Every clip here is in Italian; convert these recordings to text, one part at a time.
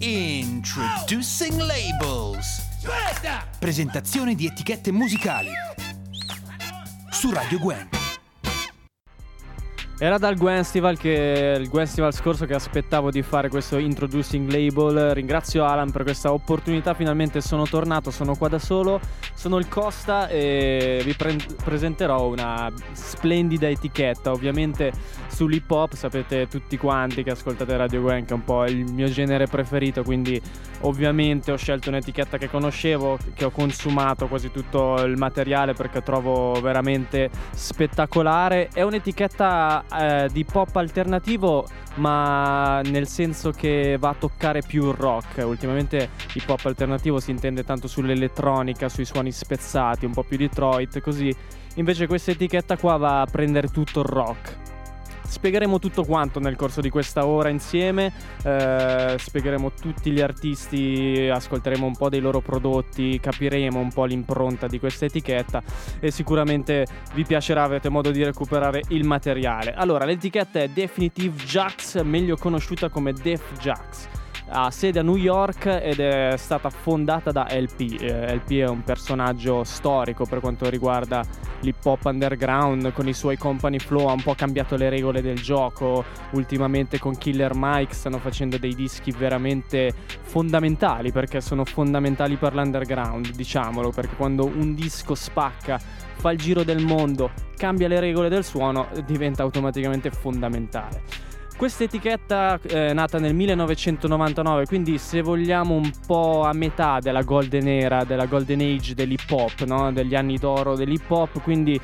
Introducing Labels. Presentazione di etichette musicali. Su Radio Gwen. Era dal Gwenstival che il Gwenstival scorso che aspettavo di fare questo introducing label. Ringrazio Alan per questa opportunità. Finalmente sono tornato, sono qua da solo. Sono il Costa e vi pre- presenterò una splendida etichetta. Ovviamente sull'hip hop sapete tutti quanti che ascoltate Radio Gwen che è un po' il mio genere preferito, quindi ovviamente ho scelto un'etichetta che conoscevo, che ho consumato quasi tutto il materiale perché trovo veramente spettacolare. È un'etichetta eh, di pop alternativo, ma nel senso che va a toccare più il rock. Ultimamente il pop alternativo si intende tanto sull'elettronica, sui suoni spezzati, un po' più Detroit, così. Invece questa etichetta qua va a prendere tutto il rock. Spiegheremo tutto quanto nel corso di questa ora insieme, eh, spiegheremo tutti gli artisti, ascolteremo un po' dei loro prodotti, capiremo un po' l'impronta di questa etichetta e sicuramente vi piacerà, avete modo di recuperare il materiale. Allora, l'etichetta è Definitive Jax, meglio conosciuta come Def Jax ha sede a New York ed è stata fondata da LP. Eh, LP è un personaggio storico per quanto riguarda l'hip hop underground, con i suoi company flow ha un po' cambiato le regole del gioco. Ultimamente con Killer Mike stanno facendo dei dischi veramente fondamentali perché sono fondamentali per l'underground, diciamolo, perché quando un disco spacca fa il giro del mondo, cambia le regole del suono, diventa automaticamente fondamentale. Questa etichetta è eh, nata nel 1999, quindi se vogliamo un po' a metà della golden era, della golden age dell'hip hop, no? degli anni d'oro dell'hip hop, quindi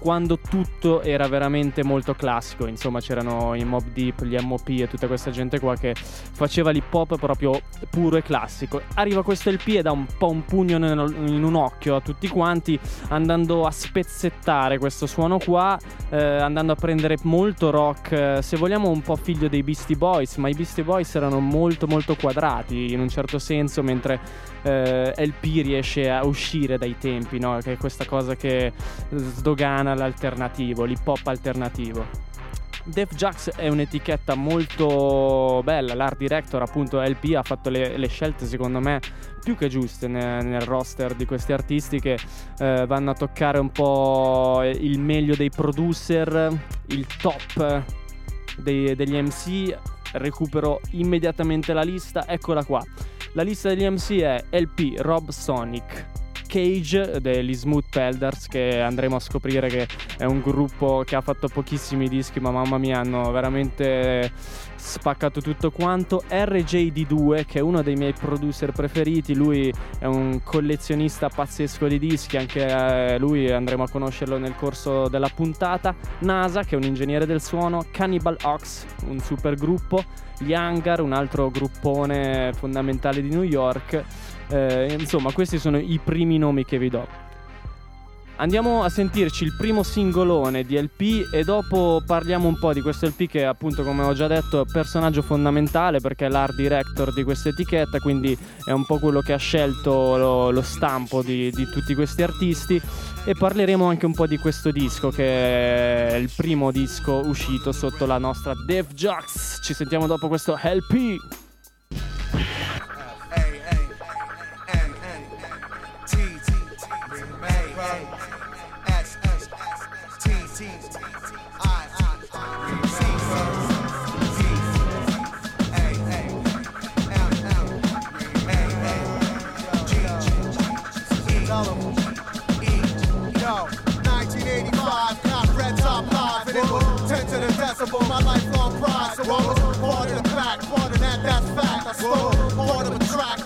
quando tutto era veramente molto classico, insomma c'erano i Mob Deep, gli MOP e tutta questa gente qua che faceva l'hip hop proprio puro e classico. Arriva questo LP e dà un po' un pugno in un occhio a tutti quanti, andando a spezzettare questo suono qua, eh, andando a prendere molto rock, eh, se vogliamo un po' figlio dei Beastie Boys, ma i Beastie Boys erano molto molto quadrati in un certo senso, mentre eh, LP riesce a uscire dai tempi, no? che è questa cosa che sdogana l'alternativo, l'hip hop alternativo. Def Jax è un'etichetta molto bella, l'art director appunto LP ha fatto le, le scelte secondo me più che giuste nel, nel roster di questi artisti che eh, vanno a toccare un po' il meglio dei producer, il top dei, degli MC, recupero immediatamente la lista, eccola qua. La lista degli MC è LP, Rob Sonic, Cage degli Smooth Pelders che andremo a scoprire che è un gruppo che ha fatto pochissimi dischi ma mamma mia hanno veramente spaccato tutto quanto. RJD2 che è uno dei miei producer preferiti lui è un collezionista pazzesco di dischi anche eh, lui andremo a conoscerlo nel corso della puntata. NASA che è un ingegnere del suono. Cannibal Ox un super gruppo gli Hangar un altro gruppone fondamentale di New York eh, insomma, questi sono i primi nomi che vi do. Andiamo a sentirci il primo singolone di LP e dopo parliamo un po' di questo LP che appunto come ho già detto è un personaggio fondamentale perché è l'art director di questa etichetta, quindi è un po' quello che ha scelto lo, lo stampo di, di, tutti questi artisti e parleremo anche un po' di questo disco che è il primo disco uscito sotto la nostra Dev Jux. Ci sentiamo dopo questo LP. My lifelong pride. So I was part of the pack, part of that, that's fact. I stole part of a track,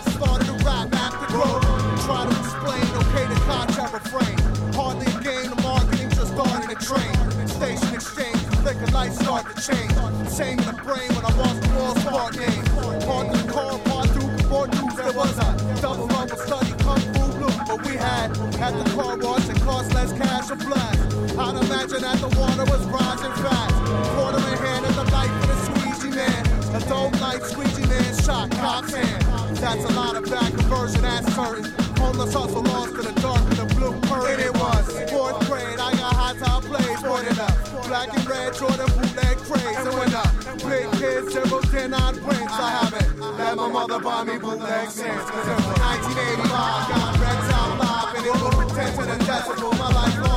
mother buy me bootleg Sands. Cause it was 1985, got top live, and it was 10 to the decibel. My pride,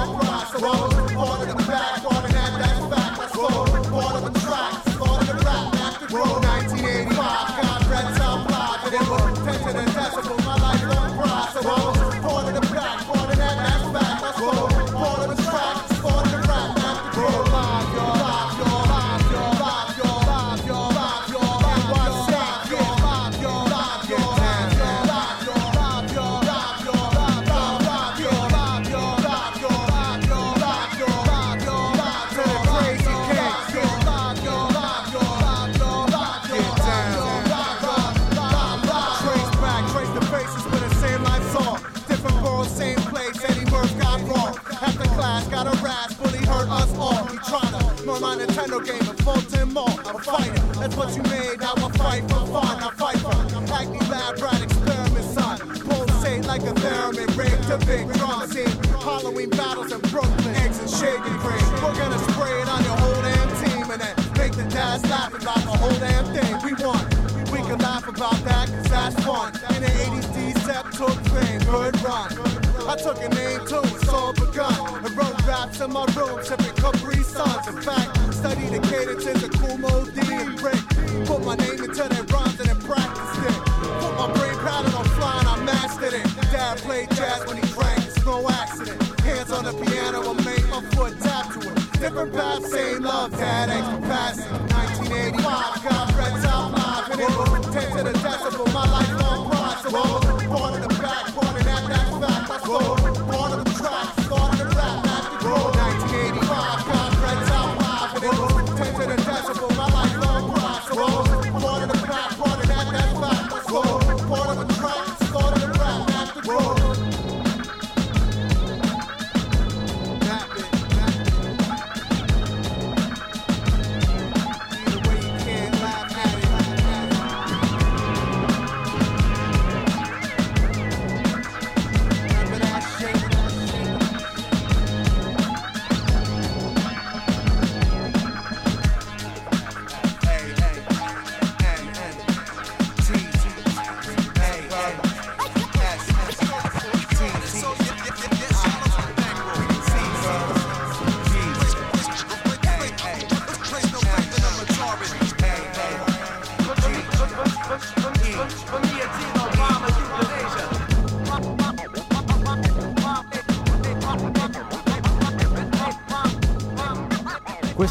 what you made. Now I fight for fun. I fight for Hackney Lab, rat experiment, son. Pulsate like a theremin, break the big drum scene. Halloween battles in Brooklyn, eggs and shaving cream. We're gonna spray it on your whole damn team and then make the dads laugh about the whole damn thing. We won. We can laugh about that, cause that's fun. In the 80s, D-Step took fame, good run. I took a name too, it's all begun. And wrote raps in my room, sipping Capri Suns. In fact, love.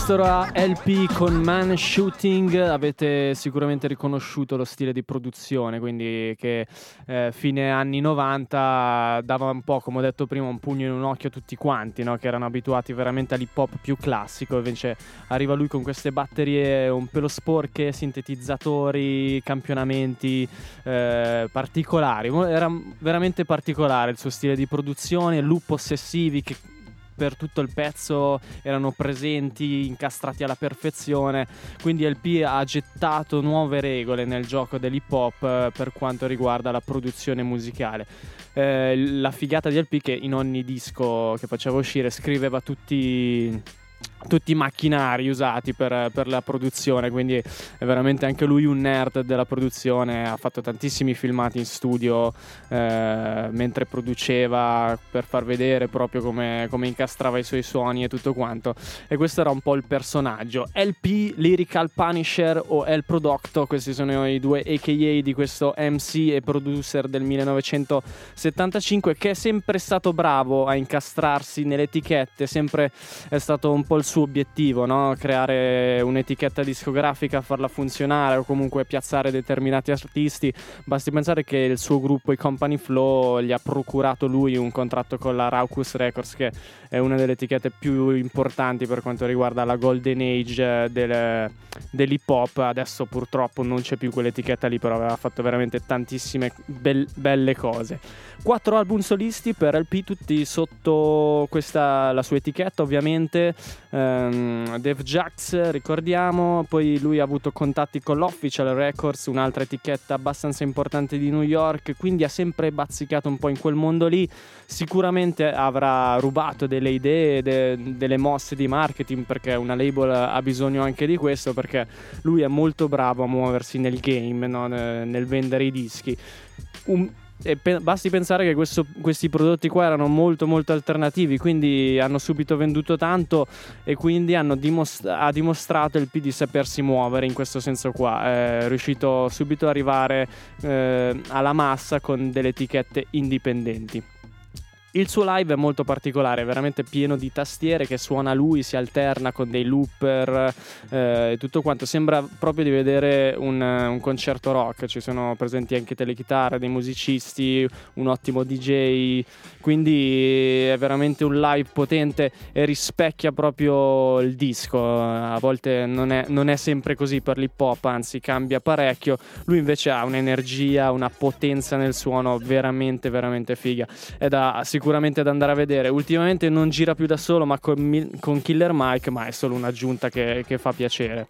Questo era LP con Man Shooting, avete sicuramente riconosciuto lo stile di produzione, quindi che eh, fine anni 90 dava un po', come ho detto prima, un pugno in un occhio a tutti quanti, no? che erano abituati veramente all'hip hop più classico, invece arriva lui con queste batterie un pelo sporche, sintetizzatori, campionamenti eh, particolari, era veramente particolare il suo stile di produzione, loop ossessivi che per tutto il pezzo erano presenti, incastrati alla perfezione. Quindi LP ha gettato nuove regole nel gioco dell'hip hop eh, per quanto riguarda la produzione musicale. Eh, la figata di LP che in ogni disco che faceva uscire scriveva tutti tutti i macchinari usati per, per la produzione, quindi è veramente anche lui un nerd della produzione, ha fatto tantissimi filmati in studio eh, mentre produceva per far vedere proprio come, come incastrava i suoi suoni e tutto quanto. E questo era un po' il personaggio. LP, Lyrical Punisher o El Producto, questi sono i due AKA di questo MC e producer del 1975 che è sempre stato bravo a incastrarsi nelle etichette, sempre è stato un po' il suo obiettivo, no? creare un'etichetta discografica, farla funzionare o comunque piazzare determinati artisti. Basti pensare che il suo gruppo, i Company Flow, gli ha procurato lui un contratto con la Raucus Records, che è una delle etichette più importanti per quanto riguarda la golden age eh, del, dell'hip hop. Adesso purtroppo non c'è più quell'etichetta lì, però aveva fatto veramente tantissime bel- belle cose. Quattro album solisti per LP, tutti sotto questa, la sua etichetta, ovviamente. Ehm, Dave Jax, ricordiamo, poi lui ha avuto contatti con l'Official Records, un'altra etichetta abbastanza importante di New York, quindi ha sempre bazzicato un po' in quel mondo lì, sicuramente avrà rubato delle idee, de- delle mosse di marketing perché una label ha bisogno anche di questo perché lui è molto bravo a muoversi nel game, no? nel vendere i dischi. Un, pe- basti pensare che questo, questi prodotti qua erano molto molto alternativi quindi hanno subito venduto tanto e quindi dimost- ha dimostrato il P di sapersi muovere in questo senso qua è riuscito subito ad arrivare eh, alla massa con delle etichette indipendenti il suo live è molto particolare, è veramente pieno di tastiere che suona lui, si alterna con dei looper eh, e tutto quanto. Sembra proprio di vedere un, un, concerto rock, ci sono presenti anche telechitarre, dei musicisti, un ottimo DJ, quindi è veramente un live potente e rispecchia proprio il disco. A volte non è, non è sempre così per l'hip hop, anzi cambia parecchio. Lui invece ha un'energia, una potenza nel suono veramente, veramente figa. È da sicuramente sicuramente da andare a vedere. Ultimamente non gira più da solo, ma con, con Killer Mike, ma è solo un'aggiunta che, che fa piacere.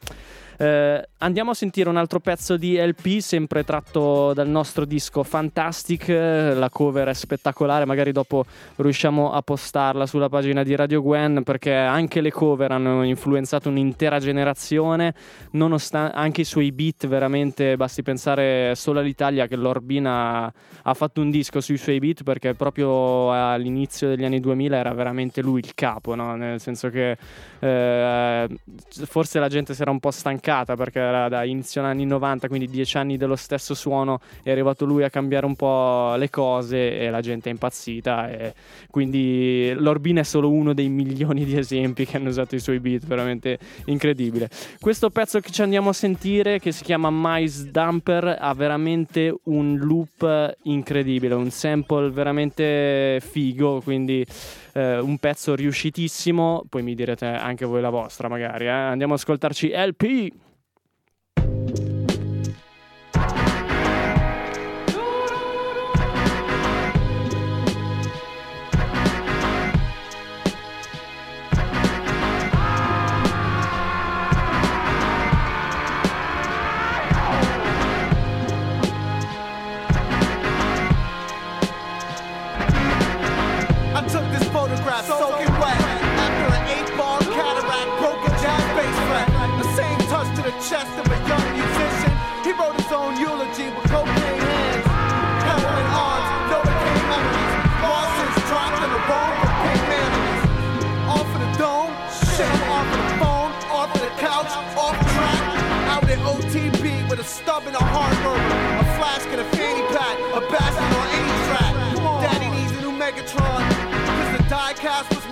Eh, andiamo a sentire un altro pezzo di LP, sempre tratto dal nostro disco Fantastic. La cover è spettacolare, magari dopo riusciamo a postarla sulla pagina di Radio Gwen perché anche le cover hanno influenzato un'intera generazione, nonostante anche i suoi beat veramente, basti pensare solo all'Italia che l'Orbina ha fatto un disco sui suoi beat perché proprio all'inizio degli anni 2000 era veramente lui il capo, no? nel senso che eh, forse la gente si era un po' stancata stancata perché era da inizio anni 90, quindi dieci anni dello stesso suono, è arrivato lui a cambiare un po' le cose e la gente è impazzita. E quindi l'Orbina è solo uno dei milioni di esempi che hanno usato i suoi beat, veramente incredibile. Questo pezzo che ci andiamo a sentire, che si chiama Mice Dumper, ha veramente un loop incredibile, un sample veramente figo, quindi eh, un pezzo riuscitissimo, poi mi direte anche voi la vostra magari. Eh? Andiamo ad ascoltarci LP.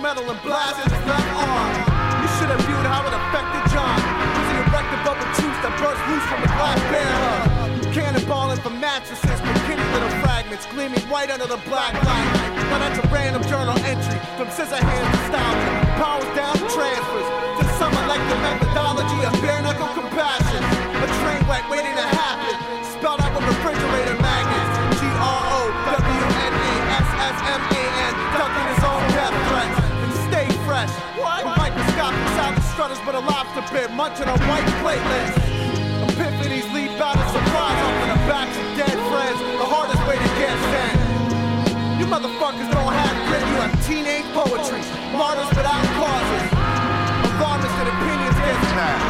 Metal and blasted his left arm. You should have viewed how it affected John. Cause he erected bubble juice that burst loose from the glass bear hug. Cannonballing from mattresses with kitty little fragments gleaming white under the black light. Now that's a random journal entry from scissor hands nostalgia. Powers down transfers to some elective methodology of bare knuckle compassion. A train wreck waiting to happen. Spelled out with refrigerator S S M A N. Ducking his own death threats And stay fresh. What? A microscopic sound strutters, but a lobster bit munching on white platelets. Epiphanies leap out of surprise off in the backs of dead friends. The hardest way to get sent. You motherfuckers don't have grit, you have teenage poetry. Martyrs without causes. Alarmists and opinions get smashed.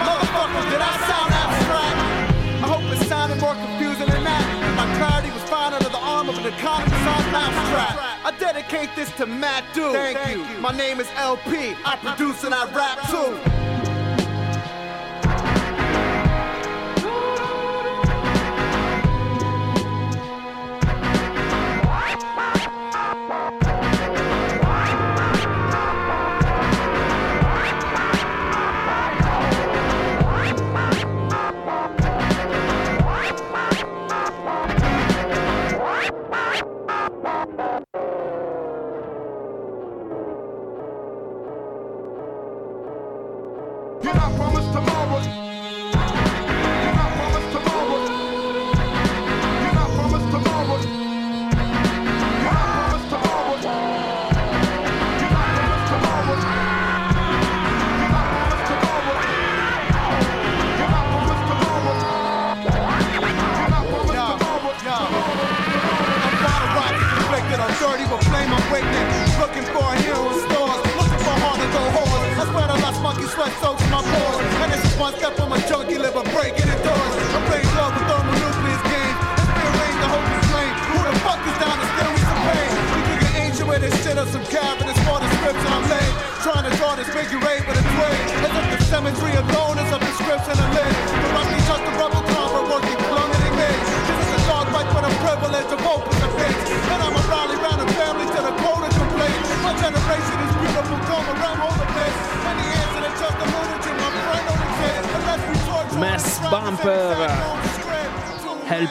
Motherfuckers, did I sound abstract? I hope it sounded more confusing found under the arm of an economist on mousetrap. I dedicate this to Matt Dude. Thank, Thank you. you. My name is LP. I produce and I rap too. Pores. And this is one step from a junkie liver breaking the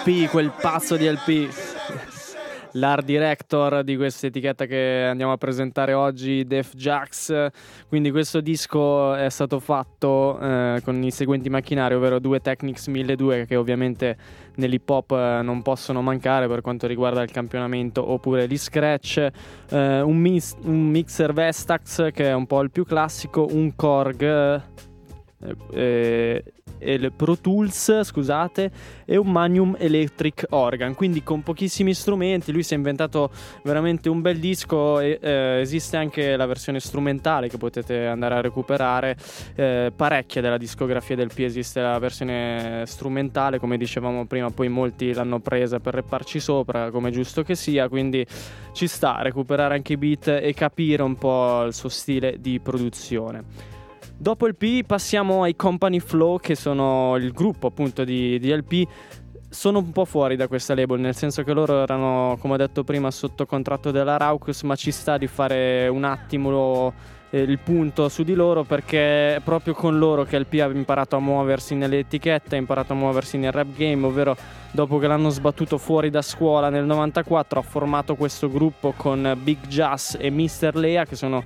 LP, quel pazzo di LP. L'art director di questa etichetta che andiamo a presentare oggi, Def Jax. Quindi questo disco è stato fatto eh, con i seguenti macchinari, ovvero due Technics 1200 che ovviamente nell'hip hop eh, non possono mancare per quanto riguarda il campionamento oppure gli scratch, eh, un, mis- un mixer Vestax che è un po' il più classico, un Korg eh, il Pro Tools, scusate, e un Magnum Electric Organ, quindi con pochissimi strumenti, lui si è inventato veramente un bel disco e eh, esiste anche la versione strumentale che potete andare a recuperare, eh, parecchia della discografia del P esiste la versione strumentale, come dicevamo prima, poi molti l'hanno presa per repparci sopra, come giusto che sia, quindi ci sta a recuperare anche i beat e capire un po' il suo stile di produzione. Dopo il P passiamo ai Company Flow, che sono il gruppo appunto di, di LP. Sono un po' fuori da questa label, nel senso che loro erano, come ho detto prima, sotto contratto della Raucus, ma ci sta di fare un attimo eh, il punto su di loro perché è proprio con loro che LP ha imparato a muoversi nelle etichette, ha imparato a muoversi nel rap game, ovvero dopo che l'hanno sbattuto fuori da scuola nel 94 ha formato questo gruppo con Big Jazz e Mr. Lea che sono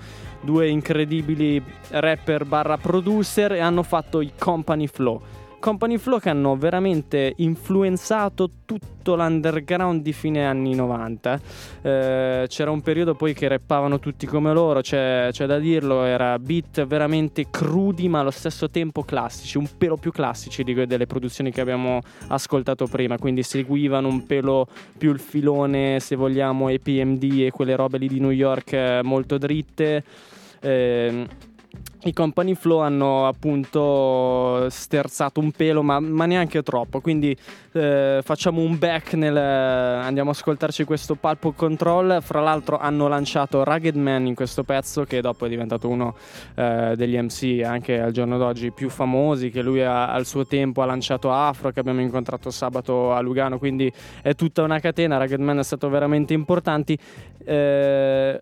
due incredibili rapper barra producer e hanno fatto i Company Flow. Company Flow che hanno veramente influenzato tutto l'underground di fine anni 90. Eh, c'era un periodo poi che rappavano tutti come loro, c'è, c'è, da dirlo, era beat veramente crudi ma allo stesso tempo classici, un pelo più classici di delle produzioni che abbiamo ascoltato prima, quindi seguivano un pelo più il filone, se vogliamo, EPMD e quelle robe lì di New York eh, molto dritte. Eh, i company flow hanno appunto sterzato un pelo, ma, ma neanche troppo. Quindi eh, facciamo un back nel. Andiamo a ascoltarci questo Palpo Control. Fra l'altro, hanno lanciato Rugged Man in questo pezzo, che dopo è diventato uno eh, degli MC anche al giorno d'oggi più famosi. Che lui ha, al suo tempo ha lanciato Afro, che abbiamo incontrato sabato a Lugano. Quindi è tutta una catena. Rugged Man è stato veramente importante. Eh,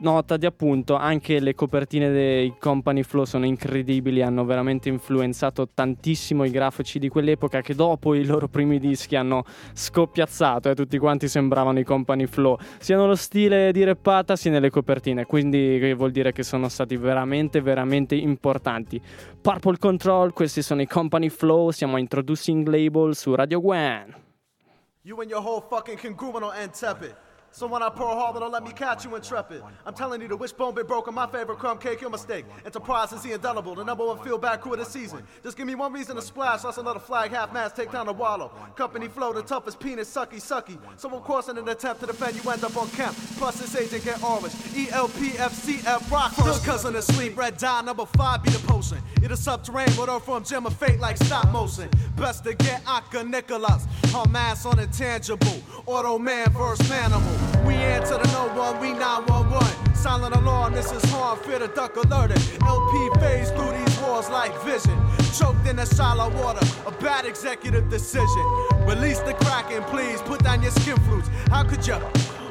nota di appunto anche le copertine dei Company Flow sono incredibili, hanno veramente influenzato tantissimo i grafici di quell'epoca che dopo i loro primi dischi hanno scoppiazzato e tutti quanti sembravano i Company Flow, sia nello stile di reppata sia nelle copertine, quindi vuol dire che sono stati veramente veramente importanti. Purple Control, questi sono i Company Flow, siamo a Introducing Label su Radio Gwen. You and your whole fucking congruent on Antepid. So when I Pearl Harbor, don't let me catch you intrepid. I'm telling you, the wishbone been broken. My favorite crumb cake, your mistake. Enterprise is the indelible, the number one field back crew of the season. Just give me one reason to splash, that's another flag, half mast, take down the wallow. Company flow, the toughest penis, sucky, sucky. So of course, in an attempt to defend, you end up on camp. Plus, this agent get orange. ELPFCF rock. First cousin asleep, red dye, number five be the potion. It a subterranean, but from gem of fate like stop motion. Best to get Aka Nicholas. Her mass on intangible. Auto man versus manimal. We answer to no one, we 911. Silent alarm, this is harm, fear the duck alerted. LP phase through these walls like vision. Choked in the shallow water, a bad executive decision. Release the kraken, please, put down your skin flutes. How could you?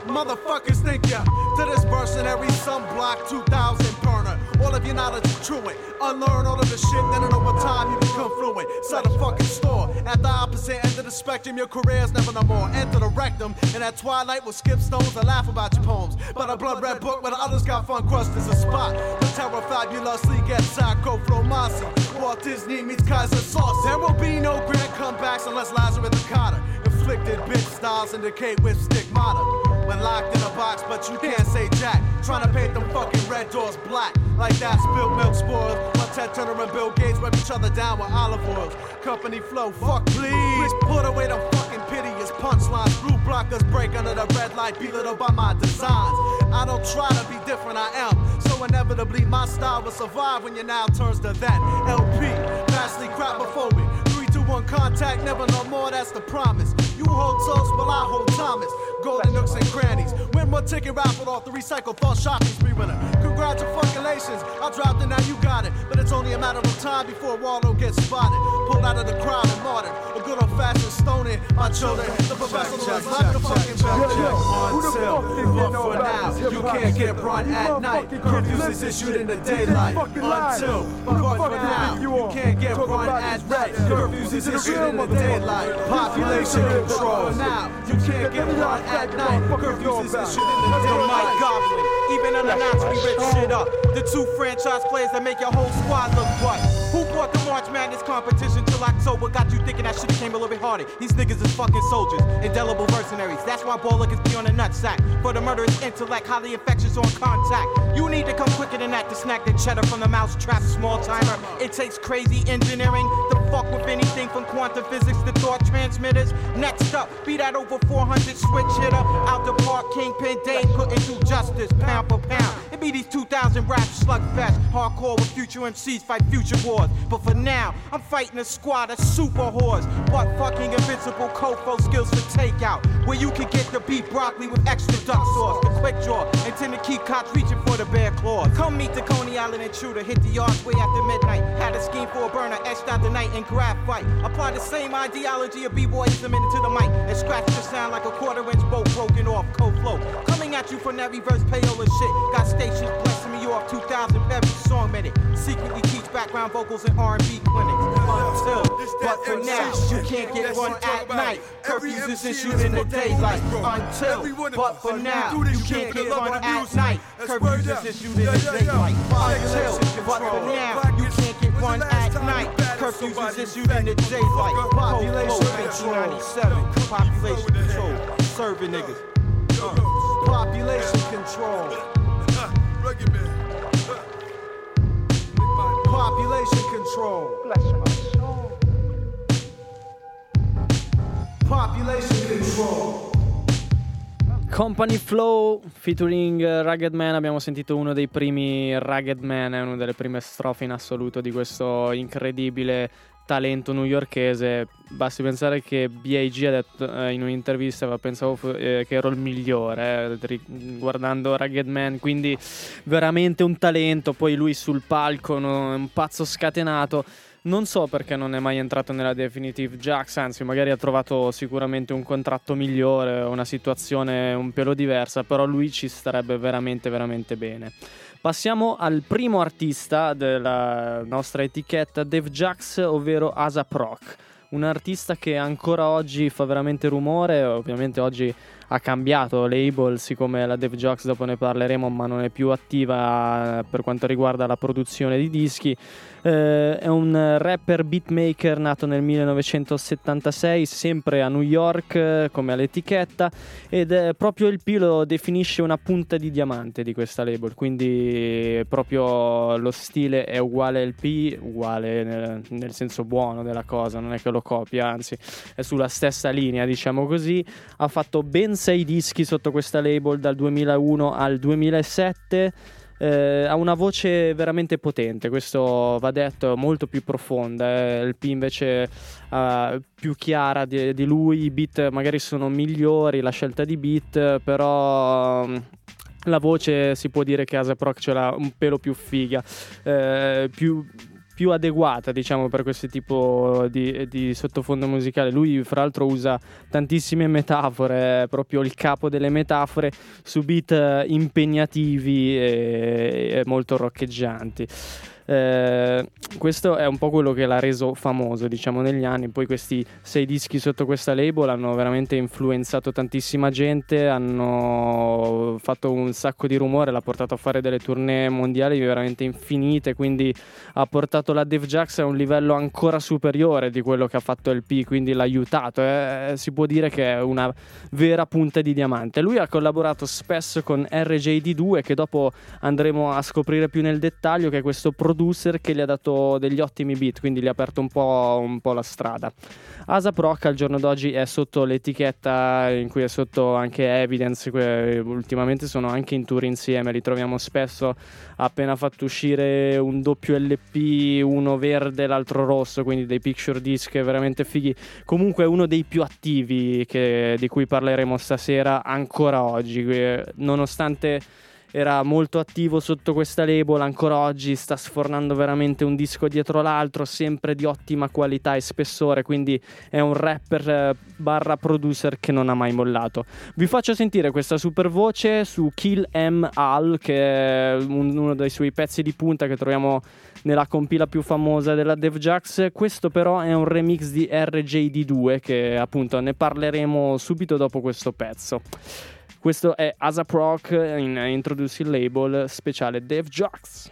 Motherfuckers think ya to this mercenary sunblock 2000 burner. All of your knowledge is truant. Unlearn all of the shit, then in over time you become fluent. Set a fucking store at the opposite end of the spectrum. Your career's never no more. Enter the rectum, and at twilight we'll skip stones and laugh about your poems. But a blood red book the others got fun crust is a spot. The terror fabulously gets psycho flomasi. Walt Disney meets Kaiser sauce. There will be no grand comebacks unless Lazarus the Carter. Inflicted bitch styles indicate with stigmata when locked in a box, but you can't say jack. Trying to paint them fucking red doors black, like that spilled milk spoils. While Ted Turner and Bill Gates rub each other down with olive oils. Company flow, fuck please. Put away the fucking piteous punchlines. Blue blockers break under the red light, be belittled by my designs. I don't try to be different, I am. So inevitably, my style will survive when your now turns to that. LP, vastly crapophobic. Three, two, one contact, never no more, that's the promise. You hold toast, while I hold Thomas. Golden nooks and crannies. Win more ticket raffle off the recycled thought shopping spree winner. Congratulations, I dropped it, now you got it. But it's only a matter of time before Waldo gets spotted. Pulled out of the crowd and martyred. A good old fashioned stoning, my children. The professional is not the fucking Until, but for now, you can't get run at night. Curfews is issued in the daylight. Until, but for now, you can't get run at night. Curfews is issued in the daylight. Population control. Now, you can't get run at night. Curfews is issued in the The Mike. Goblin, even unannounced, we rip shit up. The two franchise players that make your whole squad look what? Who bought the March Madness competition till October? Got you thinking that shit came a little bit harder. These niggas is fucking soldiers, indelible mercenaries. That's why Ballers be on the nutsack. For the murderous intellect, highly infectious on contact. You need to come quicker than that to snack the cheddar from the mouse trap, small timer. It takes crazy engineering to fuck with anything from quantum physics to thought transmitters. Next up, be that over 400 switch hitter. Out the park, Kingpin Dave putting through justice, pound for pound. It be these 2,000 rap slugfest, hardcore with future MCs fight future wars. But for now, I'm fighting a squad of super whores. But fucking invincible Kofo skills for takeout. Where you can get the beef broccoli with extra duck sauce, the quick draw, and tend to keep cops reaching for the bear claws. Come meet the Coney Island intruder, hit the yards way after midnight. Had a scheme for a burner, etched out the night and graphite. Apply the same ideology of b-boyism into the mic and scratch the sound like a quarter inch bolt broken off cold flow. Coming at you from that reverse payola shit. Got stations blessing me off 2000 every song minute. Secretly teach background vocals in R&B clinics. Until, but for now, you can't get one at night. Curfews is issued in the daylight. Until, but for now, you can't get one at night. Curfews is issued in the daylight. Until, but for now, you can't get one at night. Curfews is issued in the daylight. Population control. 1997. Population control. Serving niggas. Population control. Rugged man. Population control. Population control. Company Flow featuring Rugged Man, abbiamo sentito uno dei primi Rugged Man, è una delle prime strofe in assoluto di questo incredibile talento newyorkese. Basti pensare che B.I.G. ha detto eh, in un'intervista, pensavo fu- eh, che ero il migliore, eh, guardando Rugged Man, quindi veramente un talento, poi lui sul palco, no, un pazzo scatenato. Non so perché non è mai entrato nella Definitive Jax, anzi magari ha trovato sicuramente un contratto migliore, una situazione un pelo diversa, però lui ci starebbe veramente veramente bene. Passiamo al primo artista della nostra etichetta Dave Jax, ovvero Asap Rock. Un artista che ancora oggi fa veramente rumore, ovviamente oggi ha cambiato label, siccome la Dave Jax dopo ne parleremo, ma non è più attiva eh, per quanto riguarda la produzione di dischi. Eh, è un rapper beatmaker nato nel 1976, sempre a New York eh, come all'etichetta, ed è proprio il P lo definisce una punta di diamante di questa label, quindi proprio lo stile è uguale al P, uguale nel, nel senso buono della cosa, non è che lo copia, anzi è sulla stessa linea, diciamo così. Ha fatto ben sei dischi sotto questa label dal 2001 al 2007. Eh, ha una voce veramente potente, questo va detto, molto più profonda. eh. Il P invece eh, più chiara di, di lui, i beat magari sono migliori, la scelta di beat, però. mm, La voce si può dire che Asap Rock ce l'ha un pelo più figa, eh, più, più adeguata diciamo per questo tipo di, di sottofondo musicale. Lui fra l'altro usa tantissime metafore, è proprio il capo delle metafore su beat eh, impegnativi e, e molto roccheggianti. Eh, questo è un po' quello che l'ha reso famoso, diciamo, negli anni. Poi questi sei dischi sotto questa label hanno veramente influenzato tantissima gente, hanno fatto un sacco di rumore, l'ha portato a fare delle tournée mondiali veramente infinite, quindi ha portato la Dave Jax a un livello ancora superiore di quello che ha fatto il P, quindi l'ha aiutato. eh, si può dire che è una vera punta di diamante. Lui ha collaborato spesso con RJD2, che dopo andremo a scoprire più nel dettaglio, che è questo produttore producer che gli ha dato degli ottimi beat, quindi gli ha aperto un po', un po la strada. ASAP Rock al giorno d'oggi è sotto l'etichetta in cui è sotto anche Evidence, ultimamente sono anche in tour insieme, li troviamo spesso, ha appena fatto uscire un doppio LP, uno verde e l'altro rosso, quindi dei picture disc veramente fighi. Comunque è uno dei più attivi che, di cui parleremo stasera ancora oggi, nonostante era molto attivo sotto questa label, ancora oggi sta sfornando veramente un disco dietro l'altro, sempre di ottima qualità e spessore, quindi è un rapper eh, barra producer che non ha mai mollato. Vi faccio sentire questa super voce su Kill M. Al, che è uno dei suoi pezzi di punta che troviamo nella compila più famosa della DevJax. Questo però è un remix di RJD2 che appunto ne parleremo subito dopo questo pezzo. Questo è ASAP Rock in Introducing Label speciale Dave Jocks.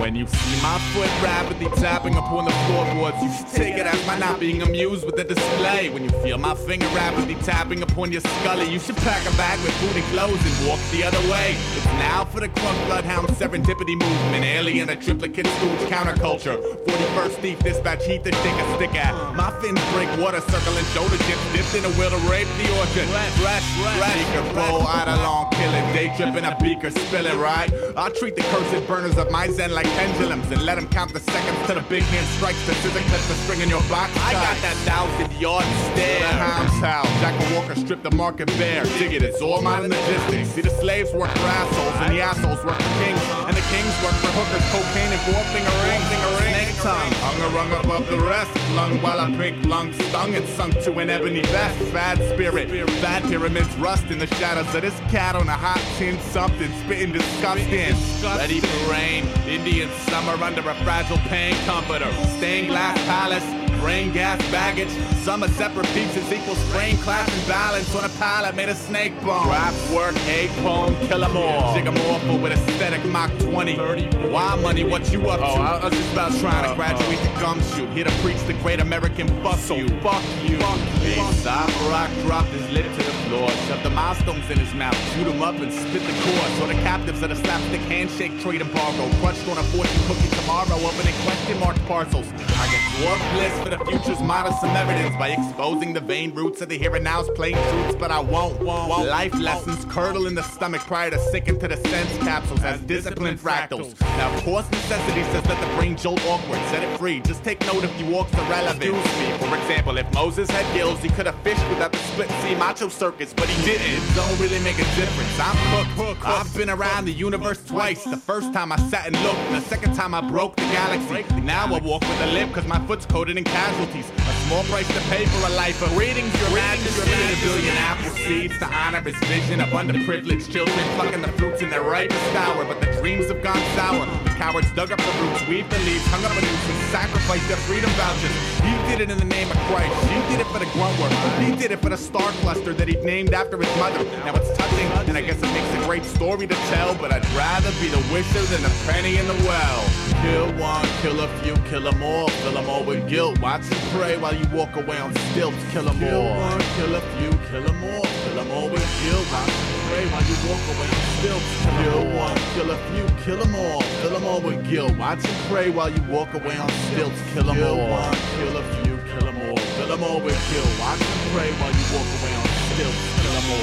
When you see my foot rapidly tapping upon the floorboards, you should take it as my not being amused with the display. When you feel my finger rapidly tapping upon your scully, you should pack a bag with food and clothes and walk the other way. It's now for the crunk bloodhound serendipity movement, alien, a triplicate stooge counterculture. 41st thief dispatch, heat the stick a stick at. My fins break water, circling shoulder chips, dipped in a wheel to rape the orchard. Fresh, fresh, beaker bowl, out along, kill it, day trip in a beaker, spill it right. I'll treat the cursed burners of my zen like like pendulums and let them count the seconds till the big man strikes the scissor clips the string in your box. I got that thousand yard stare. The hound's house. Jack Walker stripped the market bare. Dig it, it's all modern logistics. See the slaves work for assholes and the assholes work for kings. And the kings work for hookers, cocaine and four finger ring, finger ring. Snake tongue, hung a rung above the rest. Lung while I pink lung stung and sunk to an ebony vest. Bad spirit, bad pyramids rust in the shadows of this cat on a hot tin something, spitting disgusting. Ready for rain, Indian in summer under a fragile pain comforter. Stained glass palace, brain gas baggage. Some are separate pieces equals brain class and balance on a pallet made of snake bone. Rap work, hate poem, kill 'em all. Ziggamorpha with aesthetic Mach 20. Why money, what you up oh, to? Oh, I was just about trying to uh, graduate the gumshoe. Here to preach the great American fuck you. Fuck you. Fuck you. Stop rock dropped his lip to the floor. Shoved the milestones in his mouth. Shoot him up and spit the cord. So the captives of the slapstick handshake trade embargo. Crunched on a fortune cookie tomorrow. Opening question mark parcels. I get dwarf bliss for the future's modest some evidence by exposing the vain roots of the here and now's plain truths, but I won't. won't. Life lessons curdle in the stomach prior to sinking to the sense capsules as disciplined fractals. Now, of course, necessity says let the brain jolt awkward. Set it free. Just take note if you walk's irrelevant. Excuse me. For example, if Moses had gills, he could have fished without the split sea macho circus, but he didn't. Don't really make a difference. I'm cooked. I've been around the universe twice. The first time I sat and looked, the second time I broke the galaxy. Now I walk with a limp because my foot's coated in casualties. A small price to pay for a life of readings, your majesty. A billion apple seeds to honor his vision of underprivileged children plucking the fruits in their ripest hour. But the dreams have gone sour. The cowards dug up the roots, weaved the leaves, hung up the noose, and sacrificed their freedom vouchers. You did it in the name of Christ. You did it for the grunt work. He did it for the star cluster that he named after his mother. Now it's touching, and I guess it makes a great story to tell. But I'd rather be the wisher than the penny in the well. Kill one, kill a few, kill them all, fill them all with guilt. Watch and pray while you walk away on stilts. Kill them all. Kill one, kill a few, kill them all, fill them all with guilt. Watch and pray while you walk away on stilts. Kill one, kill a few, kill them all, fill them all with guilt. Watch and pray while you walk away on stilts. Kill them all. Kill one, kill a few, kill them all, fill them all with guilt. Watch and pray while you walk away on stilts. Kill them all.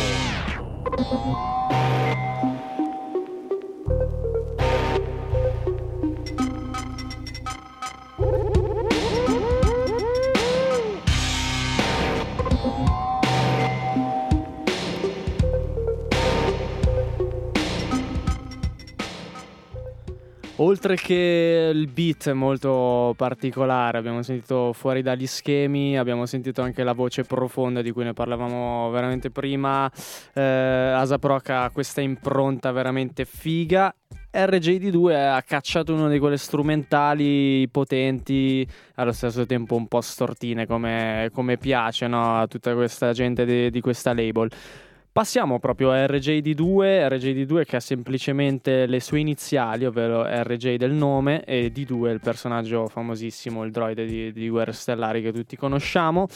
Oltre che il beat molto particolare, abbiamo sentito fuori dagli schemi, abbiamo sentito anche la voce profonda di cui ne parlavamo veramente prima. Eh, Asaproc ha questa impronta veramente figa. RJD2 ha cacciato uno di quelle strumentali potenti, allo stesso tempo un po' stortine come, come piace no? a tutta questa gente di, di questa label. Passiamo proprio a RJD2, RJD2 che ha semplicemente le sue iniziali, ovvero RJ del nome e D2 il personaggio famosissimo, il droide di, di Guerre Stellari che tutti conosciamo.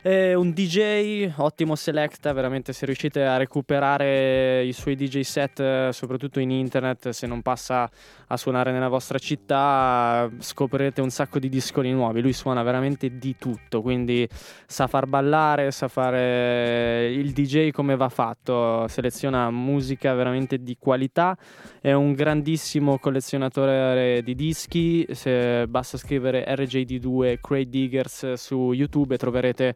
È un DJ, ottimo selecta, veramente se riuscite a recuperare i suoi DJ set, soprattutto in internet, se non passa a suonare nella vostra città, scoprirete un sacco di disconi nuovi. Lui suona veramente di tutto, quindi sa far ballare, sa fare il DJ come va fatto, seleziona musica veramente di qualità, è un grandissimo collezionatore di dischi, se basta scrivere RJD2 Crate Diggers su YouTube e troverete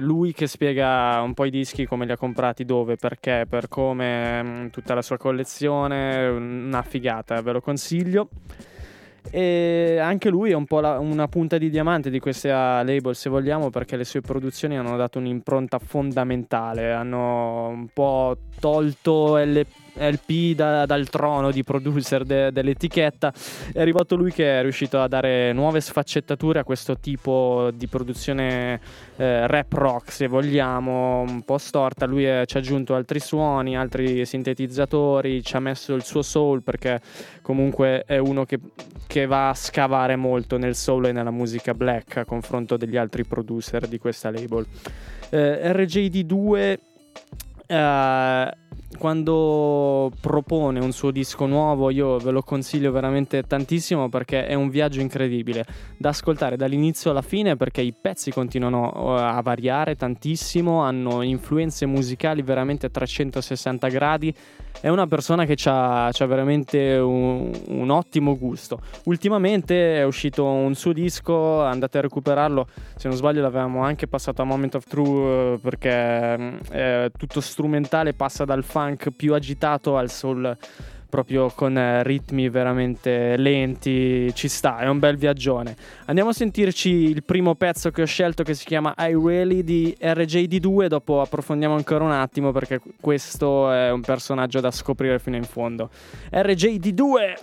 lui che spiega un po' i dischi, come li ha comprati, dove, perché, per come, mm, tutta la sua collezione, una figata, ve lo consiglio. E anche lui è un po' la, una punta di diamante di questa label, se vogliamo, perché le sue produzioni hanno dato un'impronta fondamentale, hanno un po' tolto LP LP da, dal trono di producer de, dell'etichetta, è arrivato lui che è riuscito a dare nuove sfaccettature a questo tipo di produzione eh, rap rock, se vogliamo, un po' storta. Lui è, ci ha aggiunto altri suoni, altri sintetizzatori, ci ha messo il suo soul perché comunque è uno che, che va a scavare molto nel soul e nella musica black a confronto degli altri producer di questa label. Eh, RJD2 eh, quando propone un suo disco nuovo io ve lo consiglio veramente tantissimo perché è un viaggio incredibile da ascoltare dall'inizio alla fine perché i pezzi continuano uh, a variare tantissimo, hanno influenze musicali veramente a 360 gradi è una persona che ha veramente un, un, ottimo gusto. Ultimamente è uscito un suo disco, andate a recuperarlo, se non sbaglio l'avevamo anche passato a Moment of True eh, perché mm, è tutto strumentale, passa dal funk più agitato al soul proprio con eh, ritmi veramente lenti, ci sta, è un bel viaggione. Andiamo a sentirci il primo pezzo che ho scelto che si chiama I Really di RJD2, dopo approfondiamo ancora un attimo perché questo è un personaggio da scoprire fino in fondo. RJD2!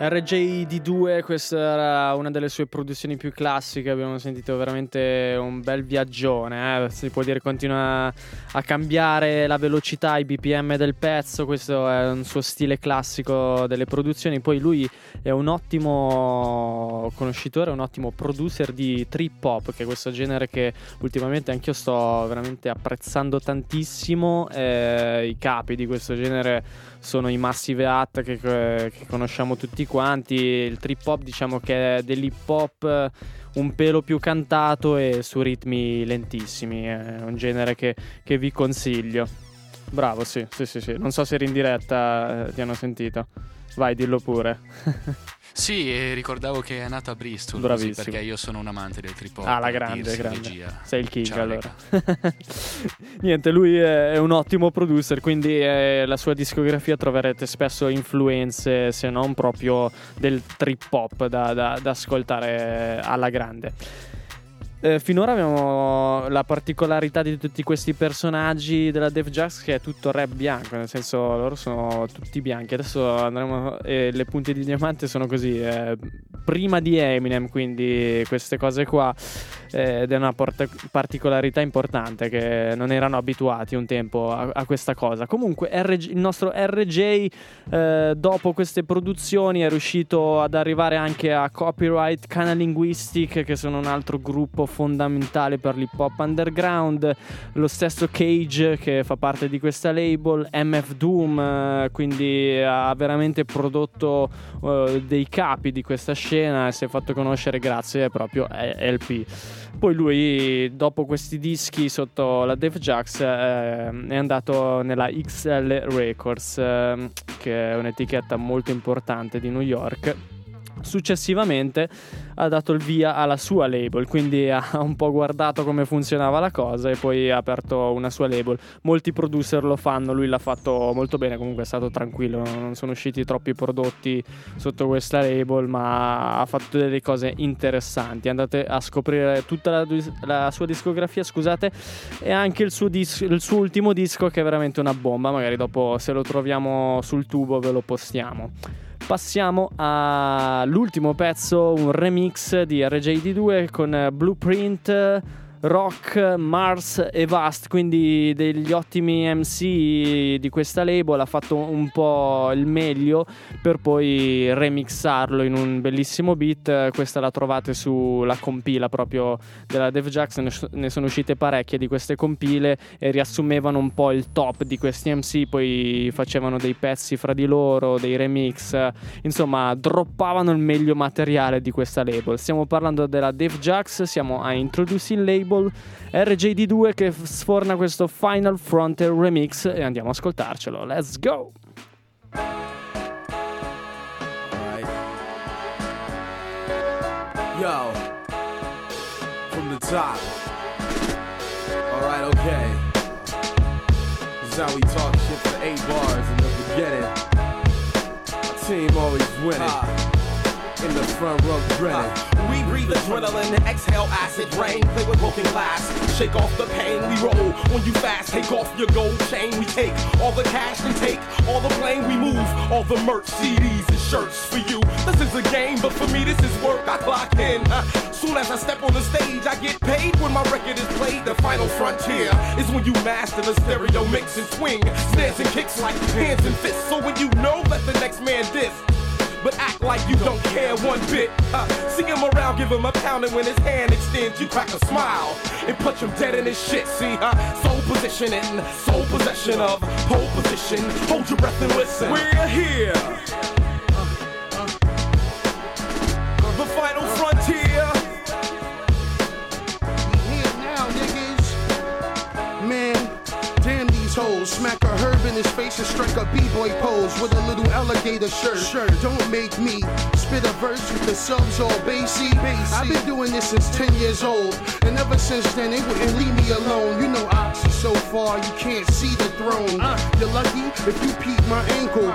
RJD2, questa era una delle sue produzioni più classiche, abbiamo sentito veramente un bel viaggione, eh? si può dire continua a cambiare la velocità, i BPM del pezzo, questo è un suo stile classico delle produzioni, poi lui è un ottimo conoscitore, un ottimo producer di trip hop, che è questo genere che ultimamente anch'io sto veramente apprezzando tantissimo, eh, i capi di questo genere sono i Massive Hat che, che, conosciamo tutti quanti. Il trip hop, diciamo che è dell'hip hop un pelo più cantato e su ritmi lentissimi. È un genere che, che vi consiglio. Bravo, sì, sì, sì, sì. Non so se eri in diretta, eh, ti hanno sentito. Vai, dillo pure. Sì, ricordavo che è nato a Bristol. Bravissimo. perché io sono un amante del trip hop. Ah, la grande, grande. Regia. Sei il king Ciao, allora. Niente, lui è un ottimo producer, quindi eh, la sua discografia troverete spesso influenze, se non proprio del trip hop da, da, da ascoltare alla grande. Eh, finora abbiamo la particolarità di tutti questi personaggi della Def Jux che è tutto rap bianco, nel senso loro sono tutti bianchi. Adesso andremo. Eh, le punte di diamante sono così. Eh, prima di Eminem, quindi queste cose qua. Eh, ed è una port- particolarità importante che non erano abituati un tempo a, a questa cosa. Comunque, RG, il nostro RJ, eh, dopo queste produzioni, è riuscito ad arrivare anche a Copyright Canal Linguistic, che sono un altro gruppo fondamentale per l'hip hop underground, lo stesso Cage che fa parte di questa label, MF Doom, eh, quindi ha veramente prodotto uh, dei capi di questa scena e si è fatto conoscere grazie proprio a LP. Poi lui, dopo questi dischi sotto la Def Jax, eh, è andato nella XL Records, eh, che è un'etichetta molto importante di New York Successivamente ha dato il via alla sua label, quindi ha un po' guardato come funzionava la cosa e poi ha aperto una sua label. Molti producer lo fanno, lui l'ha fatto molto bene, comunque è stato tranquillo, non sono usciti troppi prodotti sotto questa label, ma ha fatto delle cose interessanti. Andate a scoprire tutta la, la sua discografia, scusate, e anche il suo, dis- il suo ultimo disco che è veramente una bomba, magari dopo se lo troviamo sul tubo ve lo postiamo passiamo all'ultimo pezzo, un remix di RJD2 con Blueprint rock, Mars e Vast, quindi degli ottimi MC di questa label, ha fatto un po' il meglio per poi remixarlo in un bellissimo beat. Questa la trovate sulla compila proprio della Dev Jackson, ne sono uscite parecchie di queste compile e riassumevano un po' il top di questi MC, poi facevano dei pezzi fra di loro, dei remix, insomma droppavano il meglio materiale di questa label. Stiamo parlando della Dev Jax, siamo a Introducing Label label RJD2 che sforna questo Final Frontier remix e andiamo a ascoltarcelo. Let's go! Yo, from the top. Alright, okay. This is how we talk shit for eight bars in the beginning. Our team always winning. Uh in the front row. Uh, we breathe adrenaline, exhale acid rain, play with broken glass, shake off the pain. We roll when you fast, take off your gold chain. We take all the cash and take all the blame. We move all the merch, CDs and shirts for you. This is a game, but for me this is work. I clock in. Uh, soon as I step on the stage, I get paid when my record is played. The final frontier is when you master the stereo mix and swing, snares and kicks like hands and fists. So when you know that the next man diss but act like you don't care one bit. Uh, see him around, give him a pound, and when his hand extends, you crack a smile and punch him dead in his shit. See, uh, soul positioning, soul possession of pole position. Hold your breath and listen. We're here. These. Smack a herb in his face and strike a b-boy pose with a little alligator shirt. Shirt, don't make me spit a verse with the subs all bassy. bassy. I've been doing this since 10 years old, and ever since then they wouldn't leave me alone. You know, Ox so far you can't see the throne. Uh, you're lucky if you peep my ankle.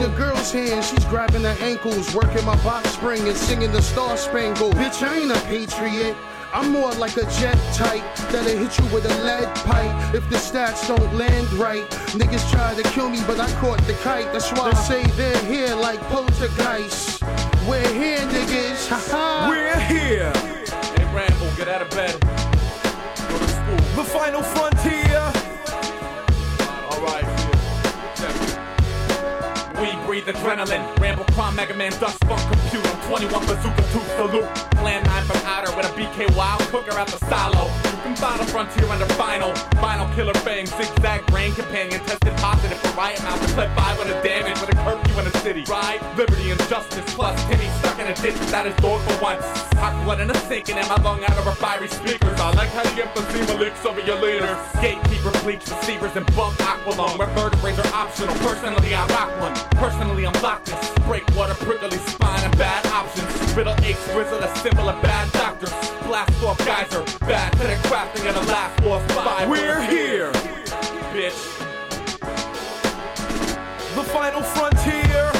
The girl's hand, she's grabbing her ankles, working my box spring and singing the Star Spangled. Bitch, I ain't a patriot. I'm more like a jet type that'll hit you with a lead pipe if the stats don't land right. Niggas try to kill me, but I caught the kite. That's why I say they're here like poltergeists. We're here, niggas. We're here. Hey, Rambo, get out of bed. Go to school. The final frontier. Breathe adrenaline. Rambo, crime, Mega Man, dust, funk, computer. 21 bazooka, two salute. Plan 9 from outer with a BK wild cooker at the silo. You can find a frontier under vinyl. Vinyl killer fang, zigzag brain companion. Tested positive for riot mouth. Clip 5 with a damage with a curfew in the city. Right? Liberty and justice plus Timmy stuck in a ditch without his door for once. Hot blood in a sinking and in my lung out of her fiery speakers. I like how the emphysema licks over your leaders. Gatekeeper, bleach, receivers, and bump aqualung. Where vertebrae are optional. Personally, I rock one. Personally, I'm locked this. Breakwater, prickly spine, and bad options. Riddle aches, grizzle, a symbol of bad doctors. Blast off geyser, bad to the crafting of the last war's five. We're here. Bitch. The final frontier.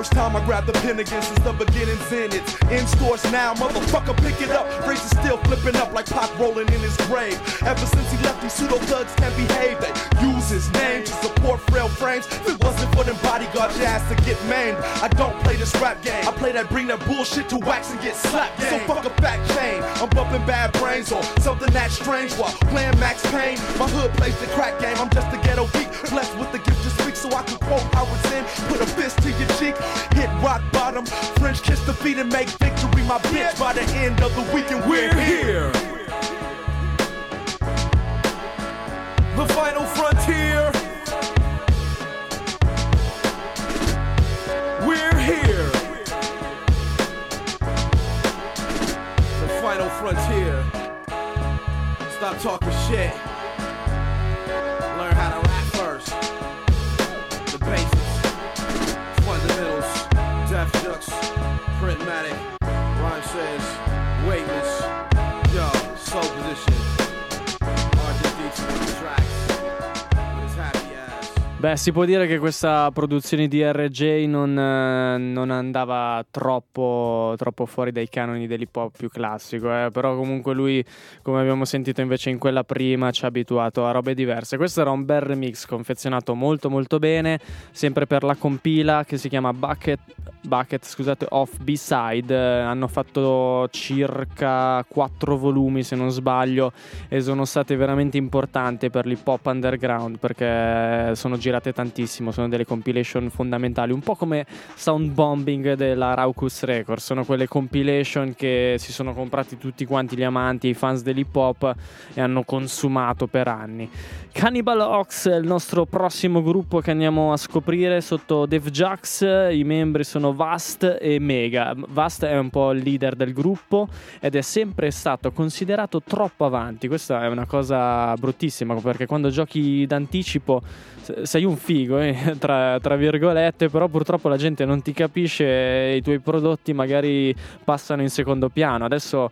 First time I grabbed the pen again since the beginnings in it. In stores now, motherfucker, pick it up. Phrases still flipping up like Pac rolling in his grave. Ever since he left, these pseudo thugs can't behave. They use his name to support frail frames. If it wasn't for them bodyguards, your ass to get maimed. I don't play this rap game. I play that bring that bullshit to wax and get slapped. So fuck a fat chain. I'm bumping bad brains or something that strange while playing Max Payne. My hood plays the crack game. I'm just a ghetto geek, blessed with the gift to speak so I can quote Howard Zinn. Put a fist to your cheek, hit rock bottom, French kiss the feet and make victory my bitch by the end of the week. And we're here. The final frontier. We're here. The final frontier. Stop talking shit. automatic. Beh, si può dire che questa produzione di RJ non, eh, non andava troppo, troppo fuori dai canoni dell'hip hop più classico, eh, però comunque lui, come abbiamo sentito invece in quella prima, ci ha abituato a robe diverse. Questo era un bel remix confezionato molto molto bene, sempre per la compila che si chiama Bucket, Bucket scusate, of B-Side. Hanno fatto circa 4 volumi se non sbaglio e sono state veramente importanti per l'hip hop underground perché sono girate tantissimo, sono delle compilation fondamentali, un po' come Sound Bombing della Raucus Records, sono quelle compilation che si sono comprati tutti quanti gli amanti, i fans dell'hip hop e hanno consumato per anni. Cannibal Ox è il nostro prossimo gruppo che andiamo a scoprire sotto Def Jux, i membri sono Vast e Mega. Vast è un po' il leader del gruppo ed è sempre stato considerato troppo avanti, questa è una cosa bruttissima perché quando giochi d'anticipo sei un figo, eh, tra, tra, virgolette, però purtroppo la gente non ti capisce e i tuoi prodotti magari passano in secondo piano. Adesso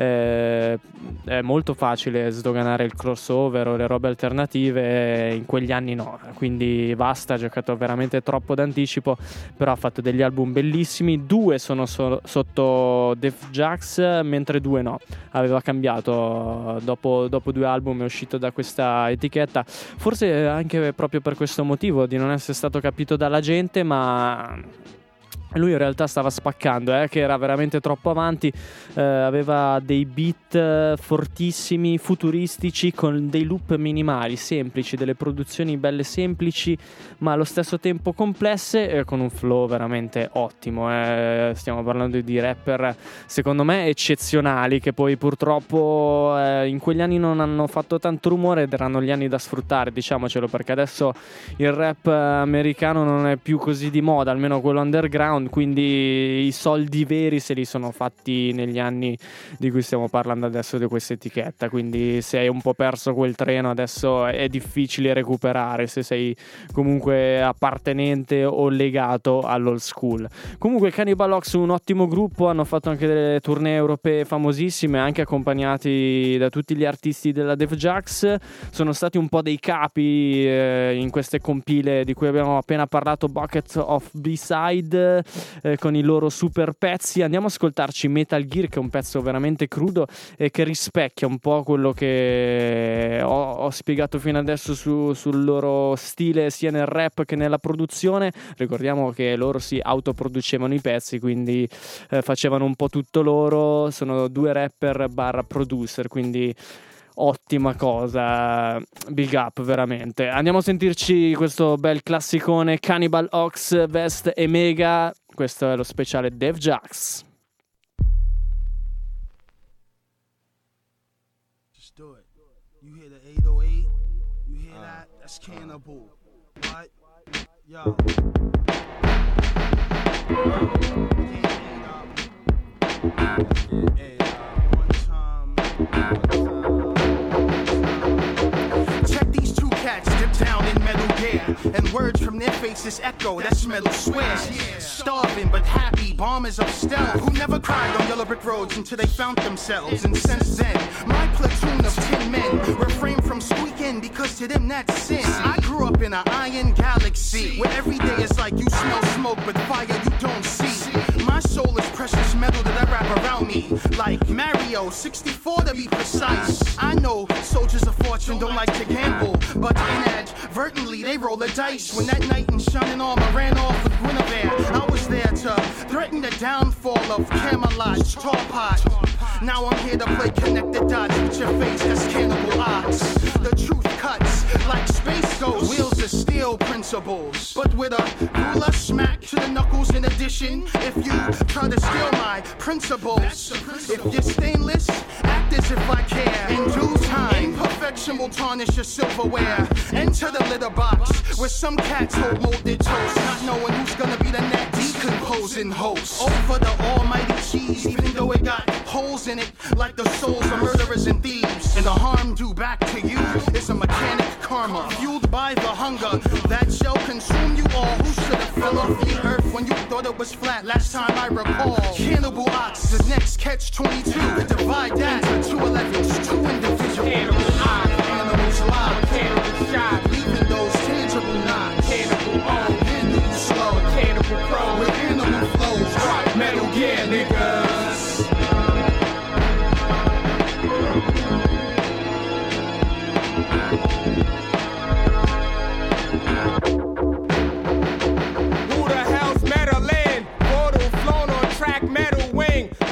eh, è molto facile sdoganare il crossover o le robe alternative, in quegli anni no, quindi Vasta ha giocato veramente troppo d'anticipo, però ha fatto degli album bellissimi, due sono so- sotto Def Jax, mentre due no, aveva cambiato, dopo, dopo due album è uscito da questa etichetta, forse anche proprio per questo motivo di non essere stato capito dalla gente, ma lui in realtà stava spaccando, eh, che era veramente troppo avanti, eh, aveva dei beat eh, fortissimi, futuristici, con dei loop minimali, semplici, delle produzioni belle semplici, ma allo stesso tempo complesse, e con un flow veramente ottimo. Eh. Stiamo parlando di rapper, secondo me, eccezionali, che poi purtroppo eh, in quegli anni non hanno fatto tanto rumore ed erano gli anni da sfruttare, diciamocelo, perché adesso il rap americano non è più così di moda, almeno quello underground quindi i soldi veri se li sono fatti negli anni di cui stiamo parlando adesso di questa etichetta, quindi se hai un po' perso quel treno adesso è difficile recuperare se sei comunque appartenente o legato all'old school. Comunque Cannibal Ox un ottimo gruppo, hanno fatto anche delle tournée europee famosissime, anche accompagnati da tutti gli artisti della Def Jax, sono stati un po' dei capi eh, in queste compile di cui abbiamo appena parlato, Bucket of B-Side eh, con i loro super pezzi. Andiamo a ascoltarci Metal Gear, che è un pezzo veramente crudo e che rispecchia un po' quello che ho, ho spiegato fino adesso su, sul loro stile sia nel rap che nella produzione. Ricordiamo che loro si autoproducevano i pezzi, quindi eh, facevano un po' tutto loro. Sono due rapper barra producer, quindi ottima cosa. Big up, veramente. Andiamo a sentirci questo bel classicone Cannibal Ox, Vest e Mega. Questo è lo speciale Dev Jax. Just do it. You hear the 808? You hear that? That's cannibal. What? Yo. Hey, uh, one time. And words from their faces echo, that smell of swears. Starving but happy, bombers of stealth. Who never cried on yellow brick roads until they found themselves. And since then, my platoon of ten men refrain from squeaking because to them that's sin. I grew up in an iron galaxy where every day is like you smell smoke but fire you don't see. My soul is precious metal that I wrap around me. Like Mario 64 to be precise. I know soldiers of fortune don't like to gamble, but inadvertently they roll the dice. When that knight in shining armor ran off with Guinevere, I was there to threaten the downfall of Camelot's tall pot. Now I'm here to play connect the dots with your face, that's cannibal ox. The truth cuts like space ghosts, wheels of steal principles. But with a ruler smack to the knuckles in addition, if you try to steal my principles, if you're stainless, act as if I care. In due time, imperfection will tarnish your silverware. Enter the litter box where some cats hold molded toast, not knowing who's gonna be the next decomposing host. Over the almighty cheese, even though it got holes in it, like the souls of murderers and thieves. And the harm due back to you is a mechanic karma, fueled by the hunger that shall consume you all. Who should have fell off the earth when you thought it was flat? Last time I recall, Cannibal Ox, the next catch 22. Divide that into two 11s, two individuals. Cannibal Ox, animals live, cannibal shot, leaving those tangible knots. Cannibal slow, pro, with animal flows, rock metal gear, niggas.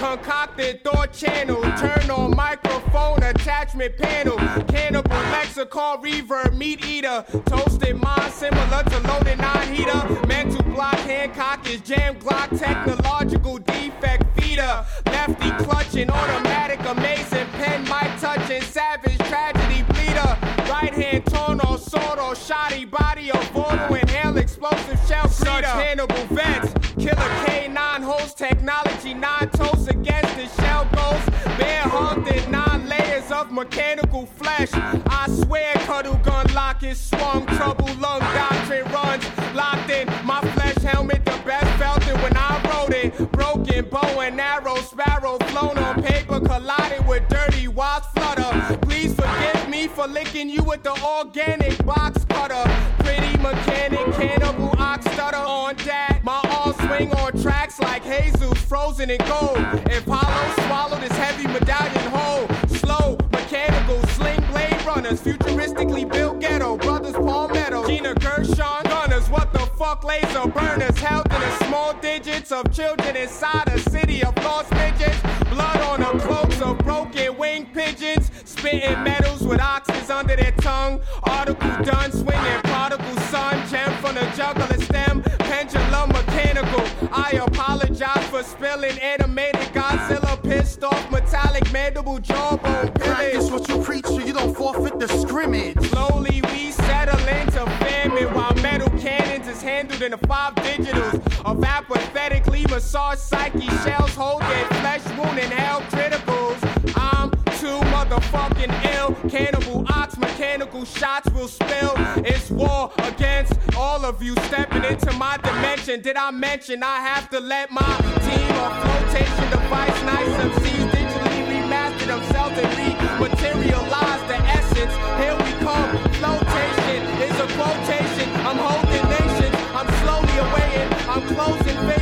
Concocted thought channel. Turn on microphone, attachment panel. Cannibal lexicon, reverb, meat eater. Toasted mind similar to loaded nine heater. Mental block, Hancock is jam Glock. Technological defect feeder. Lefty clutching, automatic, amazing. Pen mic touching, savage tragedy bleeder. Right hand torn or sword or shoddy body of mortal inhale explosive shell Such Hannibal vets, killer K9 host technology, nine toes against the shell ghost. Bear haunted, nine layers of mechanical flesh. I swear, cuddle gun lock is swung, trouble lung doctrine runs locked in. My flesh helmet, the best felt it when I wrote it. Broken bow and arrow, sparrow flown on paper, collided with dirty wasp flutter. Please forgive me for licking you with the organic box tracks like Jesus, frozen in gold. If hollow swallowed this heavy medallion whole. Slow, mechanical, sling blade runners, futuristically built ghetto. Brothers Palmetto, Gina Gershon, gunners. What the fuck, laser burners? Held in the small digits of children inside a city of lost midgets. Blood on the cloaks of broken winged pigeons. Spitting metals with oxes under their tongue. Article done, swinging prodigal son. Gem from the juggler stem. I apologize for spilling animated Godzilla pissed off metallic mandible jawbone Practice what you preach so you don't forfeit the scrimmage. Slowly we settle into famine while metal cannons is handled in the five digitals of apathetically massaged psyche shells hold their flesh wound and hell shots will spill. It's war against all of you stepping into my dimension. Did I mention I have to let my team of flotation device nice MCs digitally remaster themselves and rematerialize the essence. Here we come. Flotation is a quotation. I'm holding nations. I'm slowly awaiting. I'm closing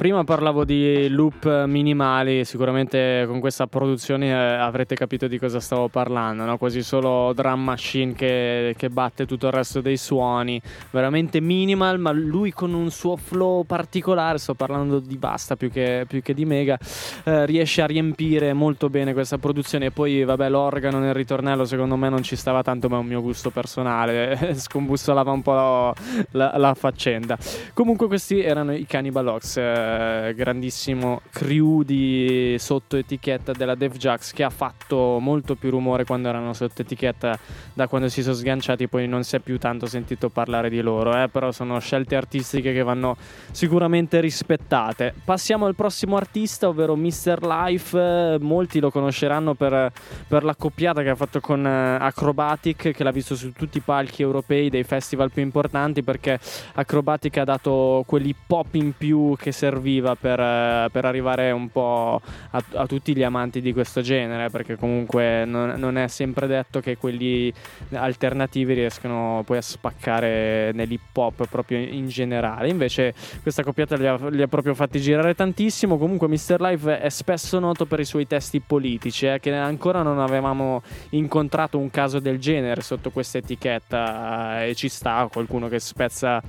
Prima parlavo di loop minimali, sicuramente con questa produzione eh, avrete capito di cosa stavo parlando, no? quasi solo drum machine che, che, batte tutto il resto dei suoni, veramente minimal, ma lui con un suo flow particolare, sto parlando di Basta più che, più che di Mega, eh, riesce a riempire molto bene questa produzione e poi vabbè l'organo nel ritornello secondo me non ci stava tanto, ma è un mio gusto personale, scombussolava un po' la, la faccenda. Comunque questi erano i Cannibal Ox. Eh, eh, grandissimo crew di sotto etichetta della Def Jax che ha fatto molto più rumore quando erano sotto etichetta da quando si sono sganciati poi non si è più tanto sentito parlare di loro eh, però sono scelte artistiche che vanno sicuramente rispettate passiamo al prossimo artista ovvero Mr. Life molti lo conosceranno per, per la coppiata che ha fatto con eh, Acrobatic che l'ha visto su tutti i palchi europei dei festival più importanti perché Acrobatic ha dato quell'hip hop in più che serve serviva per, eh, per arrivare un po' a, a, tutti gli amanti di questo genere, perché comunque non, non, è sempre detto che quelli alternativi riescono poi a spaccare nell'hip hop proprio in generale. Invece questa coppiata li ha, li ha proprio fatti girare tantissimo. Comunque Mr. Life è spesso noto per i suoi testi politici, eh, che ancora non avevamo incontrato un caso del genere sotto questa etichetta eh, e ci sta qualcuno che spezza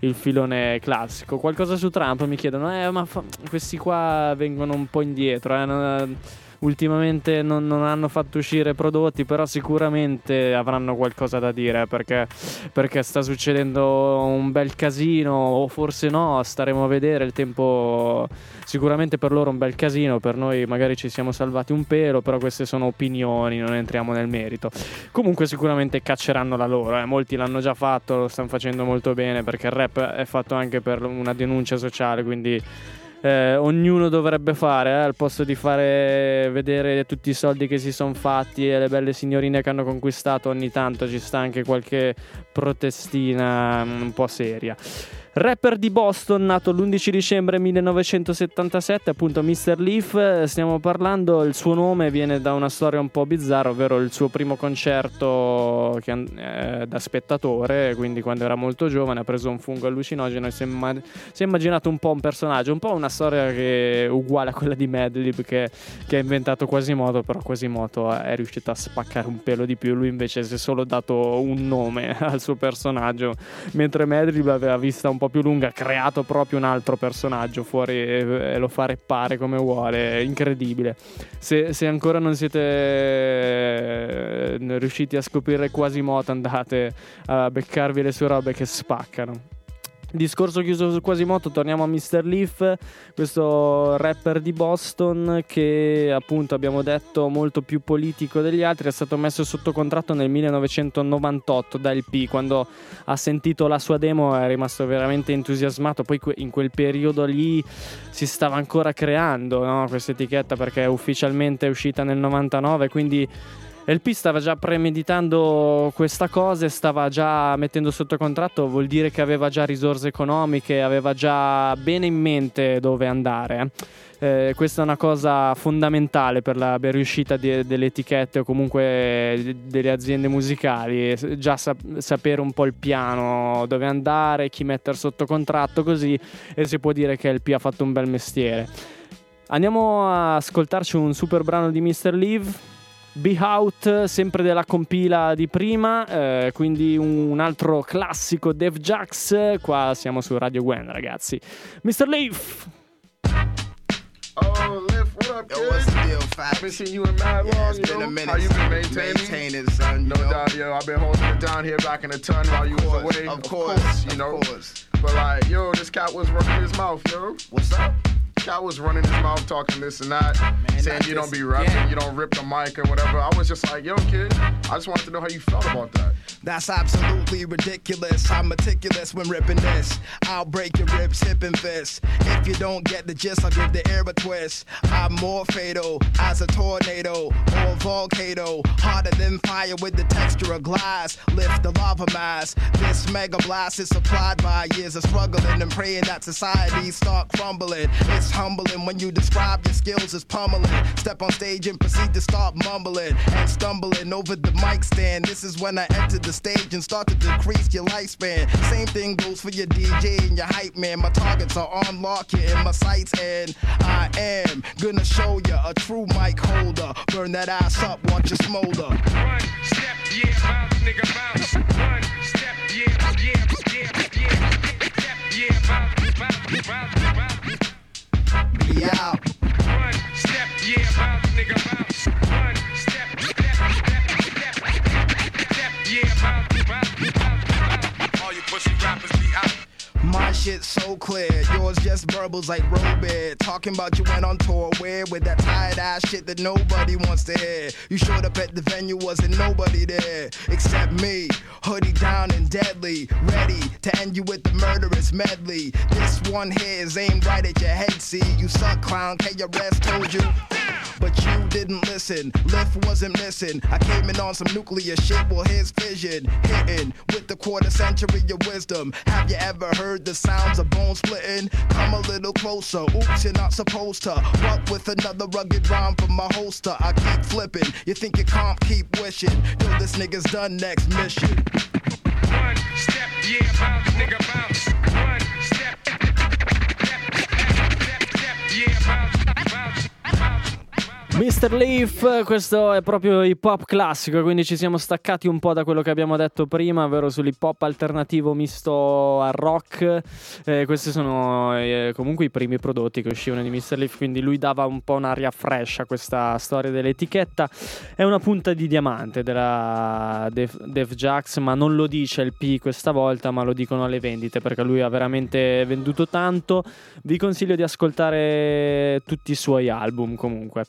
il filone classico. Qualcosa su Trump mi chiedono, eh, ma fa- questi qua vengono un po' indietro, eh, non, ultimamente non, non, hanno fatto uscire prodotti, però sicuramente avranno qualcosa da dire perché, perché, sta succedendo un bel casino, o forse no, staremo a vedere. Il tempo sicuramente per loro un bel casino, per noi magari ci siamo salvati un pelo, però queste sono opinioni, non entriamo nel merito. Comunque sicuramente cacceranno la loro, eh. molti l'hanno già fatto, lo stanno facendo molto bene perché il rap è fatto anche per una denuncia sociale, quindi eh, ognuno dovrebbe fare, eh, al posto di fare vedere tutti i soldi che si sono fatti e le belle signorine che hanno conquistato, ogni tanto ci sta anche qualche protestina mm, un po' seria. Rapper di Boston, nato l'11 dicembre 1977, appunto Mr. Leaf, stiamo parlando, il suo nome viene da una storia un po' bizzarra, ovvero il suo primo concerto che, eh, da spettatore, quindi quando era molto giovane ha preso un fungo allucinogeno e si è, immag- si è, immaginato un po' un personaggio, un po' una storia che è uguale a quella di Madlib che, che ha inventato Quasimoto, però Quasimoto è riuscito a spaccare un pelo di più, lui invece si è solo dato un nome al suo personaggio, mentre Madlib aveva vista un po' po' più lunga, ha creato proprio un altro personaggio fuori e, lo fa reppare come vuole, è incredibile. Se, se ancora non siete eh, riusciti a scoprire Quasimoto andate a beccarvi le sue robe che spaccano. Discorso chiuso su Quasimoto, torniamo a Mr. Leaf, questo rapper di Boston che appunto abbiamo detto molto più politico degli altri, è stato messo sotto contratto nel 1998 da LP, quando ha sentito la sua demo è rimasto veramente entusiasmato, poi in quel periodo lì si stava ancora creando no? questa etichetta perché ufficialmente è uscita nel 99, quindi LP stava già premeditando questa cosa e stava già mettendo sotto contratto, vuol dire che aveva già risorse economiche, aveva già bene in mente dove andare. Eh, questa è una cosa fondamentale per la per riuscita di, delle etichette o comunque delle aziende musicali, già sap- sapere un po' il piano, dove andare, chi mettere sotto contratto così e si può dire che LP ha fatto un bel mestiere. Andiamo a ascoltarci un super brano di Mr. Leave Be Out, sempre della compila di prima, eh, quindi un altro classico Dev Jax. Qua siamo su Radio Gwen, ragazzi. Mr. Leaf! Oh, Lift, what up, kid? Yo, what's the deal, Fat? I've been seeing you in mad yeah, long, you know. A minute, How you been maintaining? Maintaining, son. No know? doubt, yo. I've been holding it down here back in the ton while you course, was away. Of, of course, course, you know. Course. But like, yo, this cat was running his mouth, yo. What's up? I was running his mouth talking this and that, Man, saying you don't be rapping, yeah. you don't rip the mic or whatever. I was just like, yo, kid, I just wanted to know how you felt about that. That's absolutely ridiculous. I'm meticulous when ripping this. I'll break your ribs, hip and fist. If you don't get the gist, I'll give the air a twist. I'm more fatal as a tornado or a volcano. Harder than fire with the texture of glass. Lift the lava mass. This mega blast is supplied by years of struggling and praying that society start crumbling. It's humbling when you describe your skills as pummeling. Step on stage and proceed to start mumbling and stumbling over the mic stand. This is when I enter the stage and start to decrease your lifespan. Same thing goes for your DJ and your hype man. My targets are on lock, you're in my sights, and I am gonna show you a true mic holder. Burn that ass up, watch it smolder. One step, yeah, bounce, nigga, bounce. One step, yeah, yeah, yeah, yeah. Step, yeah, bounce, bounce, bounce, Out. Yeah. All you pussy rappers. My shit so clear, yours just verbals like Robert. Talking about you went on tour, where with that tired ass shit that nobody wants to hear. You showed up at the venue, wasn't nobody there except me. Hoodie down and deadly, ready to end you with the murderous medley. This one here is aimed right at your head. See, you suck, clown. KRS told you. But you didn't listen, lift wasn't missing. I came in on some nuclear shit, well, here's vision. Hitting with the quarter century of wisdom. Have you ever heard the sounds of bone splitting? Come a little closer, oops, you're not supposed to. What with another rugged rhyme from my holster? I keep flipping, you think you can't keep wishing. Yo, this nigga's done next mission. One step, yeah, bounce, nigga, bounce. Mr. Leaf, questo è proprio hip hop classico, quindi ci siamo staccati un po' da quello che abbiamo detto prima, ovvero sull'hip hop alternativo misto al rock. Eh, questi sono eh, comunque i primi prodotti che uscivano di Mr. Leaf, quindi lui dava un po' un'aria fresh a questa storia dell'etichetta. È una punta di diamante della Def, Def Jax, ma non lo dice il P questa volta, ma lo dicono alle vendite perché lui ha veramente venduto tanto. Vi consiglio di ascoltare tutti i suoi album comunque.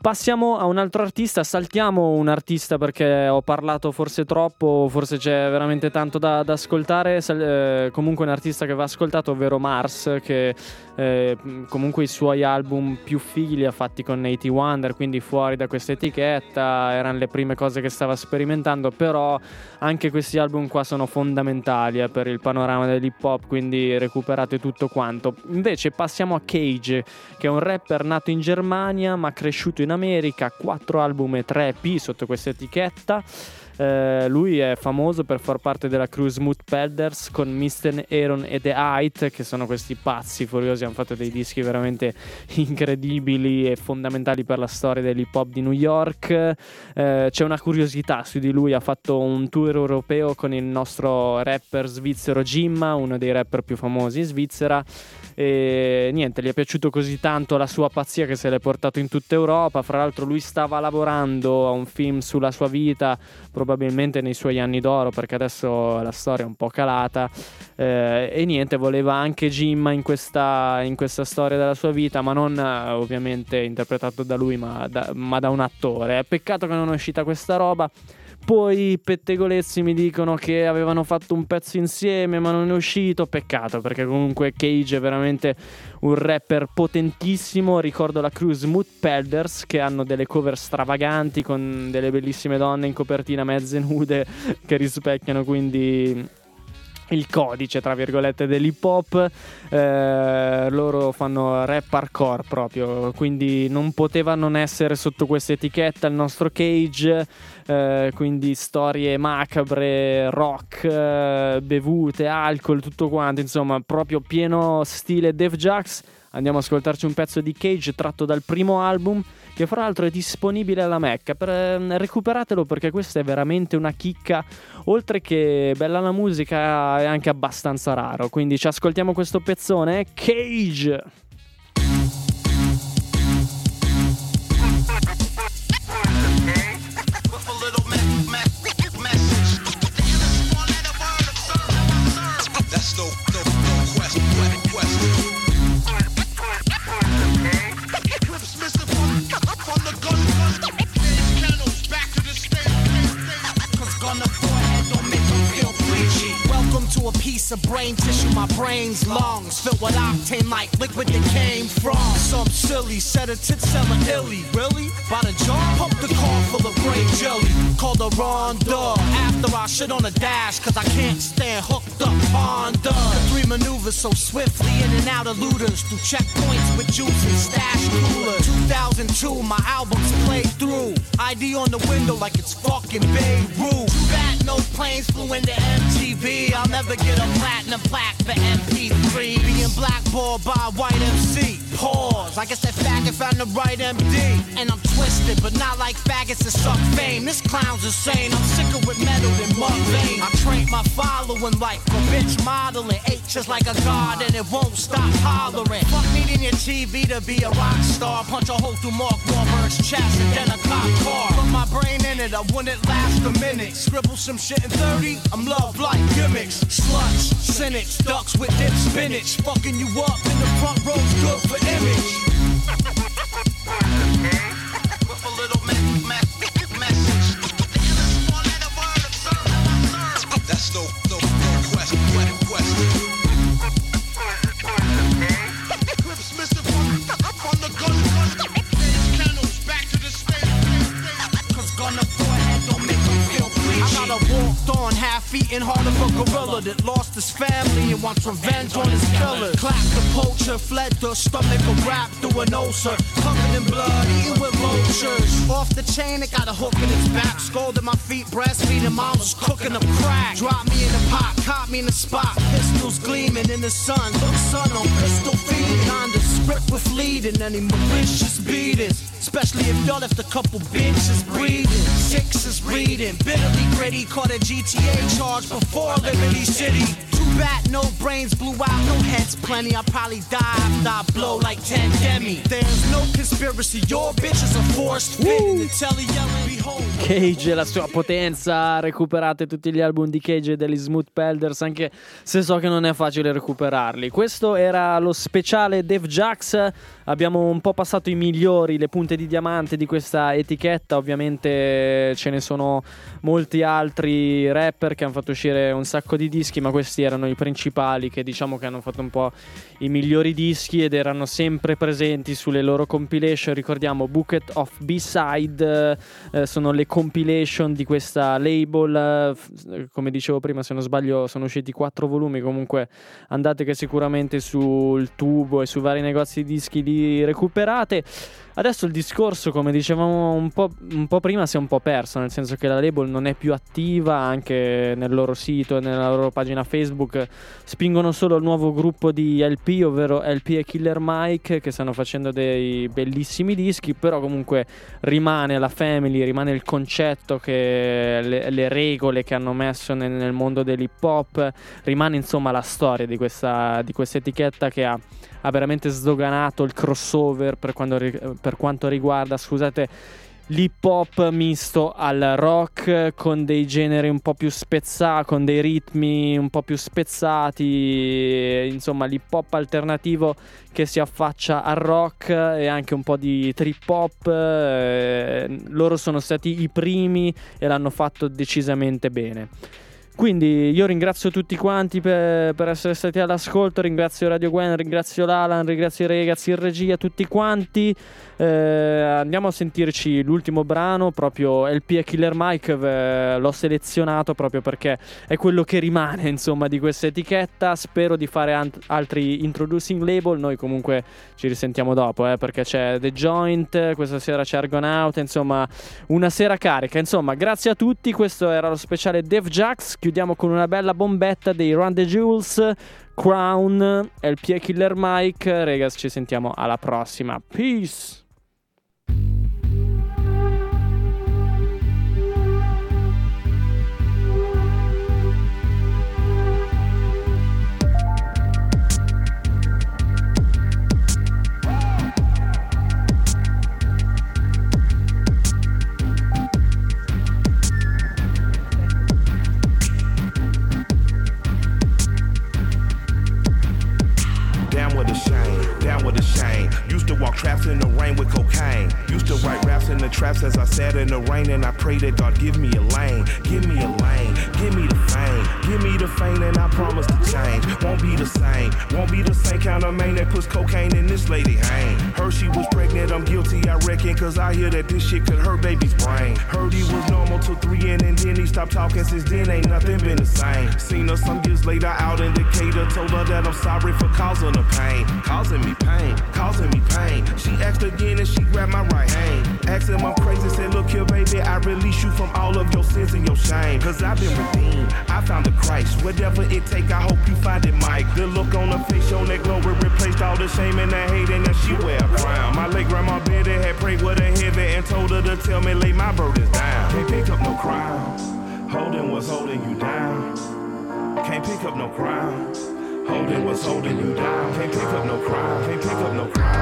Passiamo a un altro artista, saltiamo un artista perché ho parlato forse troppo, forse c'è veramente tanto da, da ascoltare, Sal- eh, comunque un artista che va ascoltato, ovvero Mars, che eh, comunque i suoi album più fighi li ha fatti con Nate Wonder, quindi fuori da questa etichetta, erano le prime cose che stava sperimentando, però anche questi album qua sono fondamentali eh, per il panorama dell'hip hop, quindi recuperate tutto quanto. Invece passiamo a Cage, che è un rapper nato in Germania ma cresciuto in America, 4 album e 3 EP sotto questa etichetta. Eh, lui è famoso per far parte della crew Smooth Pedders con Mr. Aaron e The Height, che sono questi pazzi furiosi. Hanno fatto dei dischi veramente incredibili e fondamentali per la storia dell'hip hop di New York. Eh, c'è una curiosità su di lui: ha fatto un tour europeo con il nostro rapper svizzero Jimma, uno dei rapper più famosi in Svizzera. E niente, gli è piaciuto così tanto la sua pazzia che se l'è portato in tutta Europa. Fra l'altro, lui stava lavorando a un film sulla sua vita, probabilmente nei suoi anni d'oro, perché adesso la storia è un po' calata. Eh, e niente, voleva anche Jim in questa, in questa storia della sua vita, ma non eh, ovviamente interpretato da lui, ma da, ma da un attore. Peccato che non è uscita questa roba. Poi i pettegolezzi mi dicono che avevano fatto un pezzo insieme, ma non è uscito. Peccato, perché comunque Cage è veramente un rapper potentissimo. Ricordo la crew Smooth Pedders che hanno delle cover stravaganti con delle bellissime donne in copertina mezze nude che rispecchiano quindi il codice tra virgolette dell'hip hop eh, loro fanno rap hardcore proprio quindi non poteva non essere sotto questa etichetta il nostro cage eh, quindi storie macabre rock eh, bevute alcol tutto quanto insomma proprio pieno stile Def Jax andiamo ad ascoltarci un pezzo di cage tratto dal primo album che fra l'altro è disponibile alla Mac. Per, eh, recuperatelo perché questa è veramente una chicca. Oltre che bella la musica, è anche abbastanza raro. Quindi ci ascoltiamo questo pezzone. Cage! A brain tissue, my brain's lungs. Filled with octane like liquid that came from some silly set of tits selling illy. Really? By the jar? Pump the car full of grape jelly. Called a Ronda. After I shit on the dash, cause I can't stand hooked up Honda. The three maneuvers so swiftly in and out of looters. Through checkpoints with juice and stash coolers. 2002, my albums played through. ID on the window like it's fucking Beirut. Bad no planes flew into MTV. I'll never get a platinum plaque for MP3. Being blackballed by white MC. Pause. I guess that faggot found the right MD. And I'm twisted, but not like faggots that suck fame. This clown's insane. I'm sicker with metal than mud vein. I trained my following like a bitch modeling. Ate just like a god, and it won't stop hollering. Fuck needing your TV to be a rock star. Punch a hole through Mark Wahlberg's chest and then a cop car. Put my brain in it, I wouldn't last a minute. Scribble some shit in 30, I'm love like gimmicks. Sluts, cynics, ducks with dip spinach. Fucking you up in the front row's good for image. Half eaten heart of a gorilla that lost his family and wants revenge on his killers. Clapped the poacher, fled the stomach of rap through an ulcer. Covered in blood, eating with vultures. Off the chain, it got a hook in its back. Scolded my feet, breastfeeding, mom was cooking up crack. Dropped me in the pot, caught me in the spot. Pistols gleaming in the sun. Look, son, on pistol feeding. On the script with leading, any malicious beatings. Especially if y'all left a couple bitches breathing. Six is reading, bitterly gritty. Caught a GTA charge before Liberty City. Too bad, no brains blew out, no heads plenty. I'll probably die after I blow like 10 demi. There's no conspiracy, your forced The telly yelling, behold. Cage e la sua potenza. Recuperate tutti gli album di Cage e degli Smooth Pelders, anche se so che non è facile recuperarli. Questo era lo speciale Dave Jax. Abbiamo un po' passato i migliori, le punte di diamante di questa etichetta. Ovviamente ce ne sono molti altri rapper che hanno fatto uscire un sacco di dischi, ma questi erano i principali che diciamo che hanno fatto un po' i migliori dischi ed erano sempre presenti sulle loro compilation. Ricordiamo Bucket of B-Side, eh, sono le compilation di questa label. eh, come dicevo prima, se non sbaglio, sono usciti quattro volumi. Comunque andate che sicuramente sul tubo e su vari negozi di dischi li recuperate. Adesso il discorso, come dicevamo un po', un po' prima, si è un po' perso, nel senso che la label non è più attiva anche nel loro sito e nella loro pagina Facebook. Spingono solo il nuovo gruppo di LP, ovvero LP e Killer Mike, che stanno facendo dei bellissimi dischi, però comunque rimane la family, rimane il concetto, che le, le regole che hanno messo nel, nel mondo dell'hip hop, rimane insomma la storia di questa, di questa etichetta che ha ha veramente sdoganato il crossover per, quando per quanto riguarda, scusate, l'hip hop misto al rock con dei generi un po' più spezzati, con dei ritmi un po' più spezzati, insomma l'hip hop alternativo che si affaccia al rock e anche un po' di trip hop. eh, loro sono stati i primi e l'hanno fatto decisamente bene. Quindi io ringrazio tutti quanti per, per essere stati all'ascolto, ringrazio Radio Gwen, ringrazio l'Alan, ringrazio i ragazzi in regia, tutti quanti. Eh, andiamo a sentirci l'ultimo brano, proprio LP e Killer Mike, eh, l'ho selezionato proprio perché è quello che rimane insomma di questa etichetta. Spero di fare ant- altri introducing label, noi comunque ci risentiamo dopo eh, perché c'è The Joint, questa sera c'è Argonaut, insomma una sera carica. Insomma grazie a tutti, questo era lo speciale Dev Jax, chiudiamo con una bella bombetta dei Run the Jewels. Crown, LP e Killer Mike, ragazzi ci sentiamo alla prossima, peace! you walk traps in the rain with cocaine. Used to write raps in the traps as I sat in the rain and I pray that God give me a lane, give me a lane, give me the fame, give me the fame and I promise to change. Won't be the same, won't be the same kind of man that puts cocaine in this lady hang. Heard she was pregnant, I'm guilty, I reckon, cause I hear that this shit could hurt baby's brain. Heard he was normal till three in and then he stopped talking since then ain't nothing been the same. Seen her some years later out in Decatur, told her that I'm sorry for causing her pain, causing me pain, causing me pain. She asked again and she grabbed my right hand. Asked him I'm crazy, said look here baby, I release you from all of your sins and your shame. Cause I've been redeemed, I found the Christ. Whatever it take, I hope you find it, Mike. The look on her face, on that glory replaced all the shame and the hate and that she wear a crown. My late grandma Betty had prayed with her heavy and told her to tell me lay my burdens down. Can't pick up no crown, holding what's holding you down. Can't pick up no crown, holding what's holding you down. Can't pick up no crown, can't pick up no crown.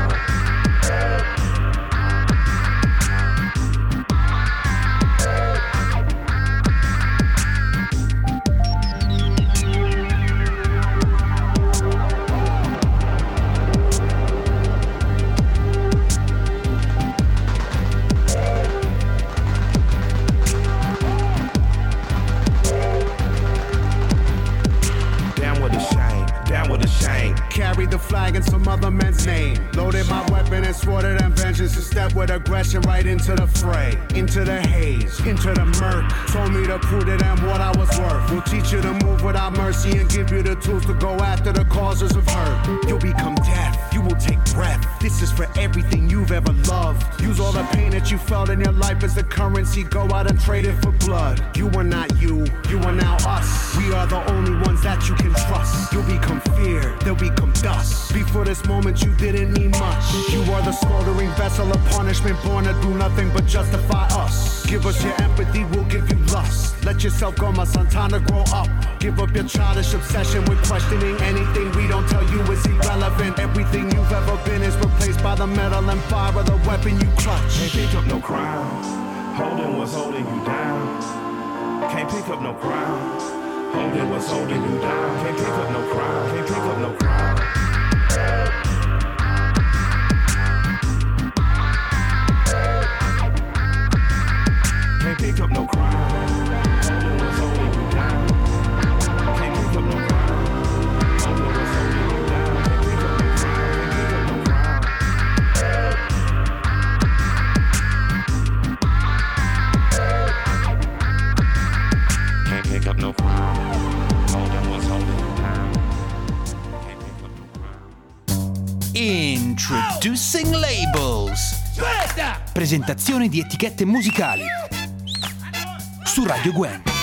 Holding you down. Can't pick up no crime. can't pick up no crown. Presentazione di etichette musicali. Su Radio Gwen.